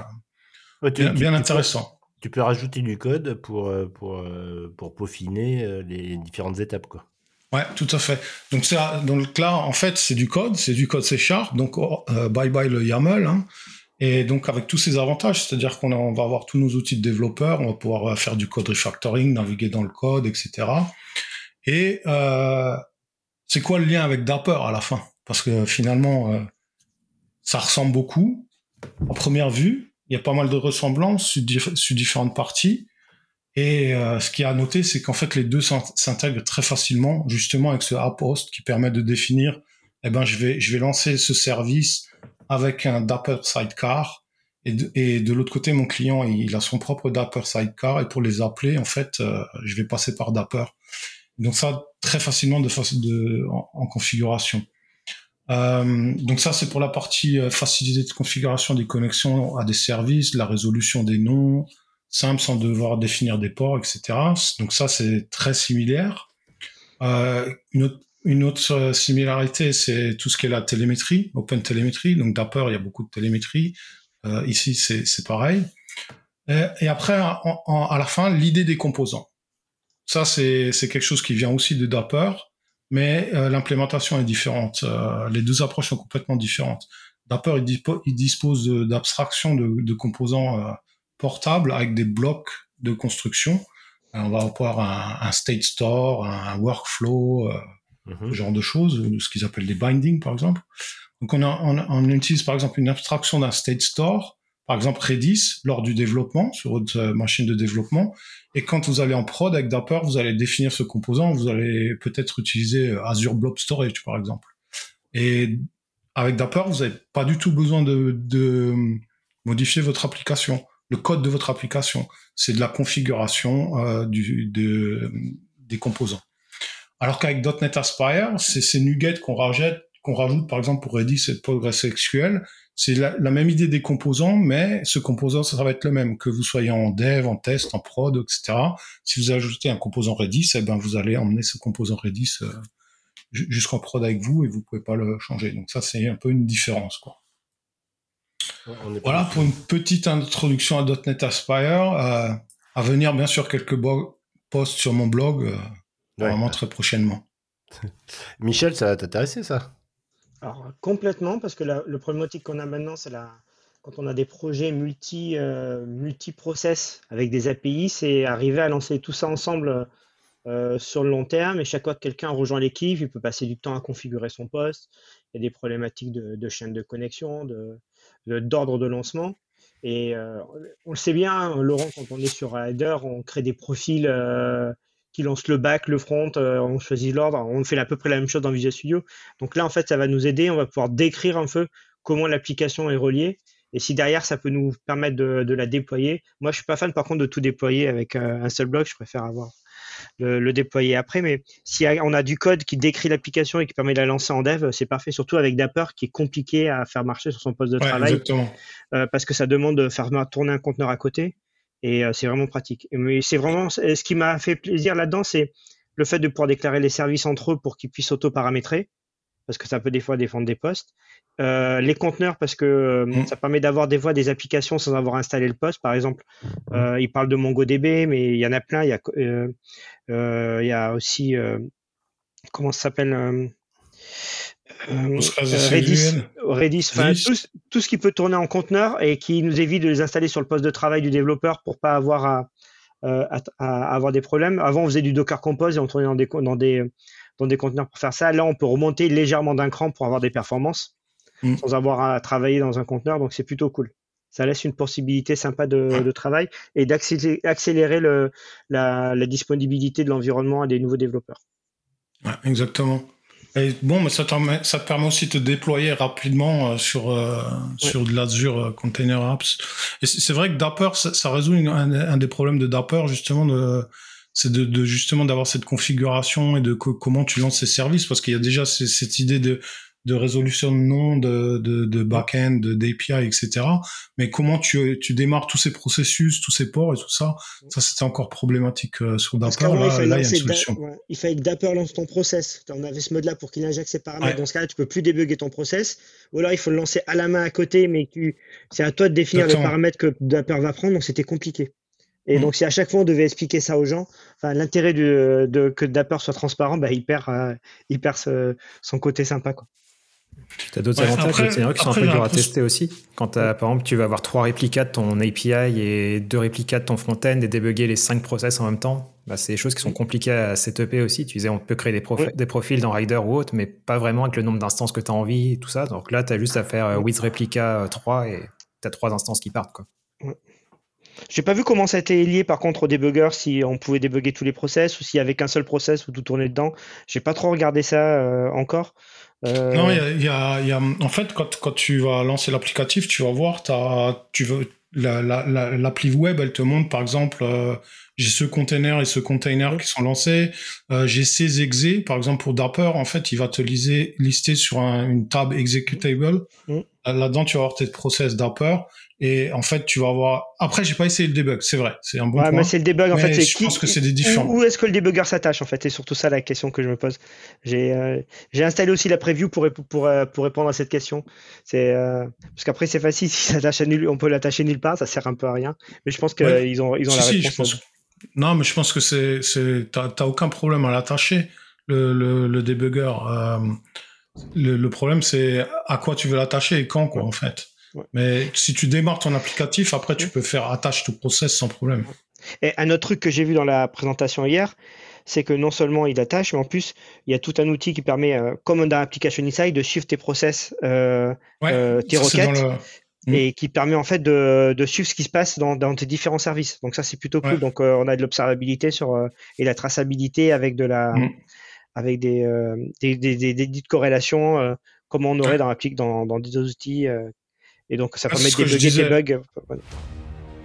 Ouais, tu- bien, tu- bien tu peux- intéressant. Tu peux rajouter du code pour, euh, pour, euh, pour peaufiner euh, les différentes étapes. Quoi. Ouais, tout à fait. Donc donc là, en fait, c'est du code, c'est du code C Sharp, donc oh, euh, bye bye le YAML. Hein. Et donc avec tous ces avantages, c'est-à-dire qu'on va avoir tous nos outils de développeurs, on va pouvoir euh, faire du code refactoring, naviguer dans le code, etc. Et euh, c'est quoi le lien avec Dapper à la fin? Parce que finalement, ça ressemble beaucoup. En première vue, il y a pas mal de ressemblances sur différentes parties. Et euh, ce qu'il y a à noter, c'est qu'en fait, les deux s'int- s'intègrent très facilement, justement avec ce app host qui permet de définir, eh ben, je vais, je vais lancer ce service avec un Dapper Sidecar. Et de, et de l'autre côté, mon client, il a son propre Dapper Sidecar. Et pour les appeler, en fait, euh, je vais passer par Dapper. Donc ça, très facilement de, de, en, en configuration. Euh, donc ça, c'est pour la partie euh, facilité de configuration des connexions à des services, la résolution des noms, simple sans devoir définir des ports, etc. Donc ça, c'est très similaire. Euh, une, autre, une autre euh, similarité, c'est tout ce qui est la télémétrie, Open Télémétrie. Donc Dapper, il y a beaucoup de télémétrie. Euh, ici, c'est pareil. Et, et après, à la fin, l'idée des composants. Ça, c'est quelque chose qui vient aussi de Dapper, mais euh, l'implémentation est différente. Euh, les deux approches sont complètement différentes. Dapper, il, il dispose de- d'abstraction de, de composants portables avec des blocs de construction. Euh, on va avoir un, un state store, un workflow, euh, Mhm. ce genre de choses, ce qu'ils appellent des bindings, par exemple. Donc, on, a, on, on utilise, par exemple, une abstraction d'un state store, par exemple Redis, lors du développement, sur votre euh, machine de développement. Et quand vous allez en prod avec Dapper, vous allez définir ce composant, vous allez peut-être utiliser Azure Blob Storage, par exemple. Et avec Dapper, vous n'avez pas du tout besoin de, de modifier votre application, le code de votre application. C'est de la configuration euh, des composants. Alors qu'avec .NET Aspire, c'est ces nuggets qu'on rajoute, qu'on rajoute par exemple pour Redis et PostgreSQL. C'est la, même idée des composants, mais ce composant, ça va être le même, que vous soyez en dev, en test, en prod, etc. Si vous ajoutez un composant Redis, eh ben, vous allez emmener ce composant Redis euh, jusqu'en prod avec vous et vous pouvez pas le changer. Donc ça, c'est un peu une différence, quoi. Voilà pour une petite introduction à .NET Aspire. Euh, à venir, bien sûr, quelques posts sur mon blog, euh, ouais. vraiment très prochainement. Michel, ça va t'intéresser, ça? Alors, complètement, parce que la, le problématique qu'on a maintenant, c'est la, quand on a des projets multi, euh, multi-process avec des API, c'est arriver à lancer tout ça ensemble euh, sur le long terme. Et chaque fois que quelqu'un rejoint l'équipe, il peut passer du temps à configurer son poste. Il y a des problématiques de, de chaîne de connexion, de, d'ordre de, lancement. Et euh, on le sait bien, Laurent, quand on est sur Header, on crée des profils euh, qui lancent le back, le front, euh, on choisit l'ordre, on fait à peu près la même chose dans Visual Studio. Donc là, en fait, ça va nous aider, on va pouvoir décrire un peu comment l'application est reliée Et si derrière, ça peut nous permettre de, la déployer. Moi, je suis pas fan, par contre, de tout déployer avec un seul bloc. Je préfère avoir le, le déployer après. Mais si on a du code qui décrit l'application et qui permet de la lancer en dev, c'est parfait. Surtout avec Dapper, qui est compliqué à faire marcher sur son poste de Ouais, travail. exactement. euh, parce que ça demande de faire tourner un conteneur à côté et euh, c'est vraiment pratique. Mais c'est vraiment ce qui m'a fait plaisir là-dedans, c'est le fait de pouvoir déclarer les services entre eux pour qu'ils puissent auto-paramétrer parce que ça peut des fois défendre des postes. Euh, les conteneurs parce que euh, Mm. ça permet d'avoir des fois des applications sans avoir installé le poste. Par exemple, euh, il parle de MongoDB, mais il y en a plein. Il y a, euh, il y a aussi comment ça s'appelle. Redis, Redis, enfin, tout, ce- tout ce qui peut tourner en conteneur et qui nous évite de les installer sur le poste de travail du développeur pour pas avoir à, à, à avoir des problèmes. Avant, on faisait du Docker Compose et on tournait dans des, dans des, dans des conteneurs pour faire ça. Là, on peut remonter légèrement d'un cran pour avoir des performances Mm. sans avoir à travailler dans un conteneur. Donc, c'est plutôt cool. Ça laisse une possibilité sympa de, de travail et d'accélérer le, la, la disponibilité de l'environnement à des nouveaux développeurs. Ouais, exactement. Et bon, mais ça, te permet aussi de te déployer rapidement euh, sur, euh, sur de l'Azure euh, Container Apps. Et c'est c'est vrai que Dapper, ça, ça résout une- un, un des problèmes de Dapper, justement, de, c'est de, de justement d'avoir cette configuration et de co- comment tu lances ces services, parce qu'il y a déjà cette idée de, de résolution de nom, de, de, de back-end, d'API, etc. Mais comment tu, tu démarres tous ces processus, tous ces ports et tout ça, ça c'était encore problématique euh, sur Dapper. il Là, il y a une lancer solution. Da- ouais, il fallait que Dapper lance ton process. On avait ce mode-là pour qu'il injecte ses paramètres. Ouais. Dans ce cas-là, tu peux plus débugger ton process. Ou alors, il faut le lancer à la main à côté, mais tu, c'est à toi de définir les paramètres que Dapper va prendre. Donc, c'était compliqué. Et Mhm. donc, si à chaque fois on devait expliquer ça aux gens, enfin, l'intérêt de, que Dapper soit transparent, bah, il perd, euh, il perd ce- son côté sympa, quoi. Tu as d'autres Ouais, avantages après- de qui sont un peu durs à tester aussi. Quand par exemple, tu vas avoir trois réplicas de ton API et deux réplicas de ton front-end et débugger les cinq process en même temps, bah, c'est des choses qui sont compliquées à setuper aussi. Tu disais, on peut créer des, profi- Ouais. des profils dans Rider ou autre, mais pas vraiment avec le nombre d'instances que tu as envie et tout ça. Donc là, tu as juste à faire euh, with replica euh, 3 et tu as trois instances qui partent. Quoi. J'ai pas vu comment ça a été lié par contre au debugger, si on pouvait débugger tous les process ou s'il y avait qu'un seul process où tout tournait dedans. J'ai pas trop regardé ça euh, encore. Euh, Non, il y a, y a- y a- en fait, quand, quand tu vas lancer l'applicatif, tu vas voir, tu veux, la- la- la- l'appli web, elle te montre, par exemple, euh, j'ai ce container et ce container qui sont lancés, euh, j'ai ces exés, par exemple, pour Dapper, en fait, il va te liser, lister sur un- une tab executable. Mm. Euh, Là-dedans, tu vas avoir tes process Dapper. Et en fait, tu vas avoir. Après, j'ai pas essayé le debug, c'est vrai, c'est un bon ouais, point. mais c'est le debug en Mais fait. je qui- pense que c'est des différents. Où, où est-ce que le debugger s'attache en fait? C'est surtout ça la question que je me pose. J'ai euh, j'ai installé aussi la preview pour, pour, euh, pour répondre à cette question. C'est euh, parce qu'après c'est facile si s'attache à nul, on peut l'attacher nulle part, ça sert un peu à rien. Mais je pense qu'ils Ouais. ils ont ils ont Si, la si, réponse. je pense. Non, mais je pense que c'est, c'est, t'as, aucun problème à l'attacher, le, le, le debugger. Euh, le, le problème, c'est à quoi tu veux l'attacher et quand, quoi, en fait. Ouais. Mais si tu démarres ton applicatif, après, tu peux faire attache to process sans problème. Et un autre truc que j'ai vu dans la présentation hier, c'est que non seulement il attache, mais en plus il y a tout un outil qui permet, euh, comme dans Application Insight, de suivre tes process, euh, Ouais, euh, tes requêtes. le- Mm. et qui permet en fait de, de suivre ce qui se passe dans, dans tes différents services. Donc ça c'est plutôt cool. Ouais. Donc on a de l'observabilité sur et la traçabilité avec de la Mm. avec des, des, des, des, des dites corrélations comme on aurait Ouais. dans, dans, dans des outils. Et donc ça Ah, permet de débugger disais. bugs. Voilà.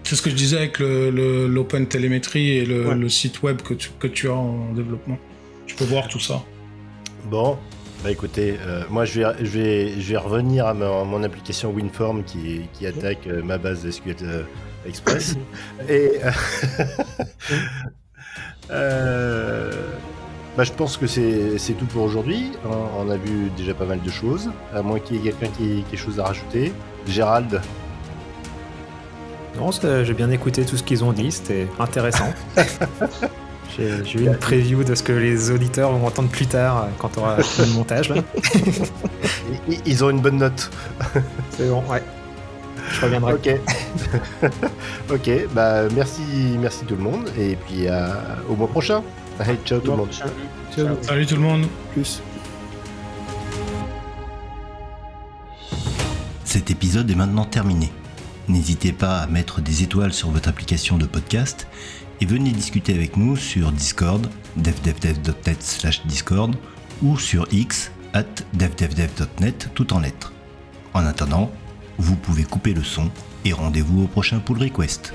C'est ce que je disais avec le, le- l'open télémétrie et le, Ouais. le site web que tu, que tu as en développement. Tu peux voir tout ça. Bon, bah écoutez, euh, moi je vais, je, vais, je vais revenir à mon, mon application WinForm qui, qui attaque euh, ma base SQL euh, Express. Et euh, euh, bah, je pense que c'est tout pour aujourd'hui. On, on a vu déjà pas mal de choses, à moins qu'il y ait quelqu'un qui ait quelque chose à rajouter. Gérald, Non, j'ai bien écouté tout ce qu'ils ont dit, c'était intéressant. j'ai, eu une preview de ce que les auditeurs vont entendre plus tard euh, quand on aura le montage. là. ils ont une bonne note. C'est bon, ouais. Je reviendrai. Ok. ok, bah merci, merci tout le monde. Et puis à- au mois prochain. Allez, ciao tout le monde. Ciao. Salut tout le monde. Plus. Cet épisode est maintenant terminé. N'hésitez pas à mettre des étoiles sur votre application de podcast et venez discuter avec nous sur Discord, devdevdev.net slash Discord ou sur X at devdevdev.net tout en lettres. En attendant, vous pouvez couper le son et rendez-vous au prochain pull request.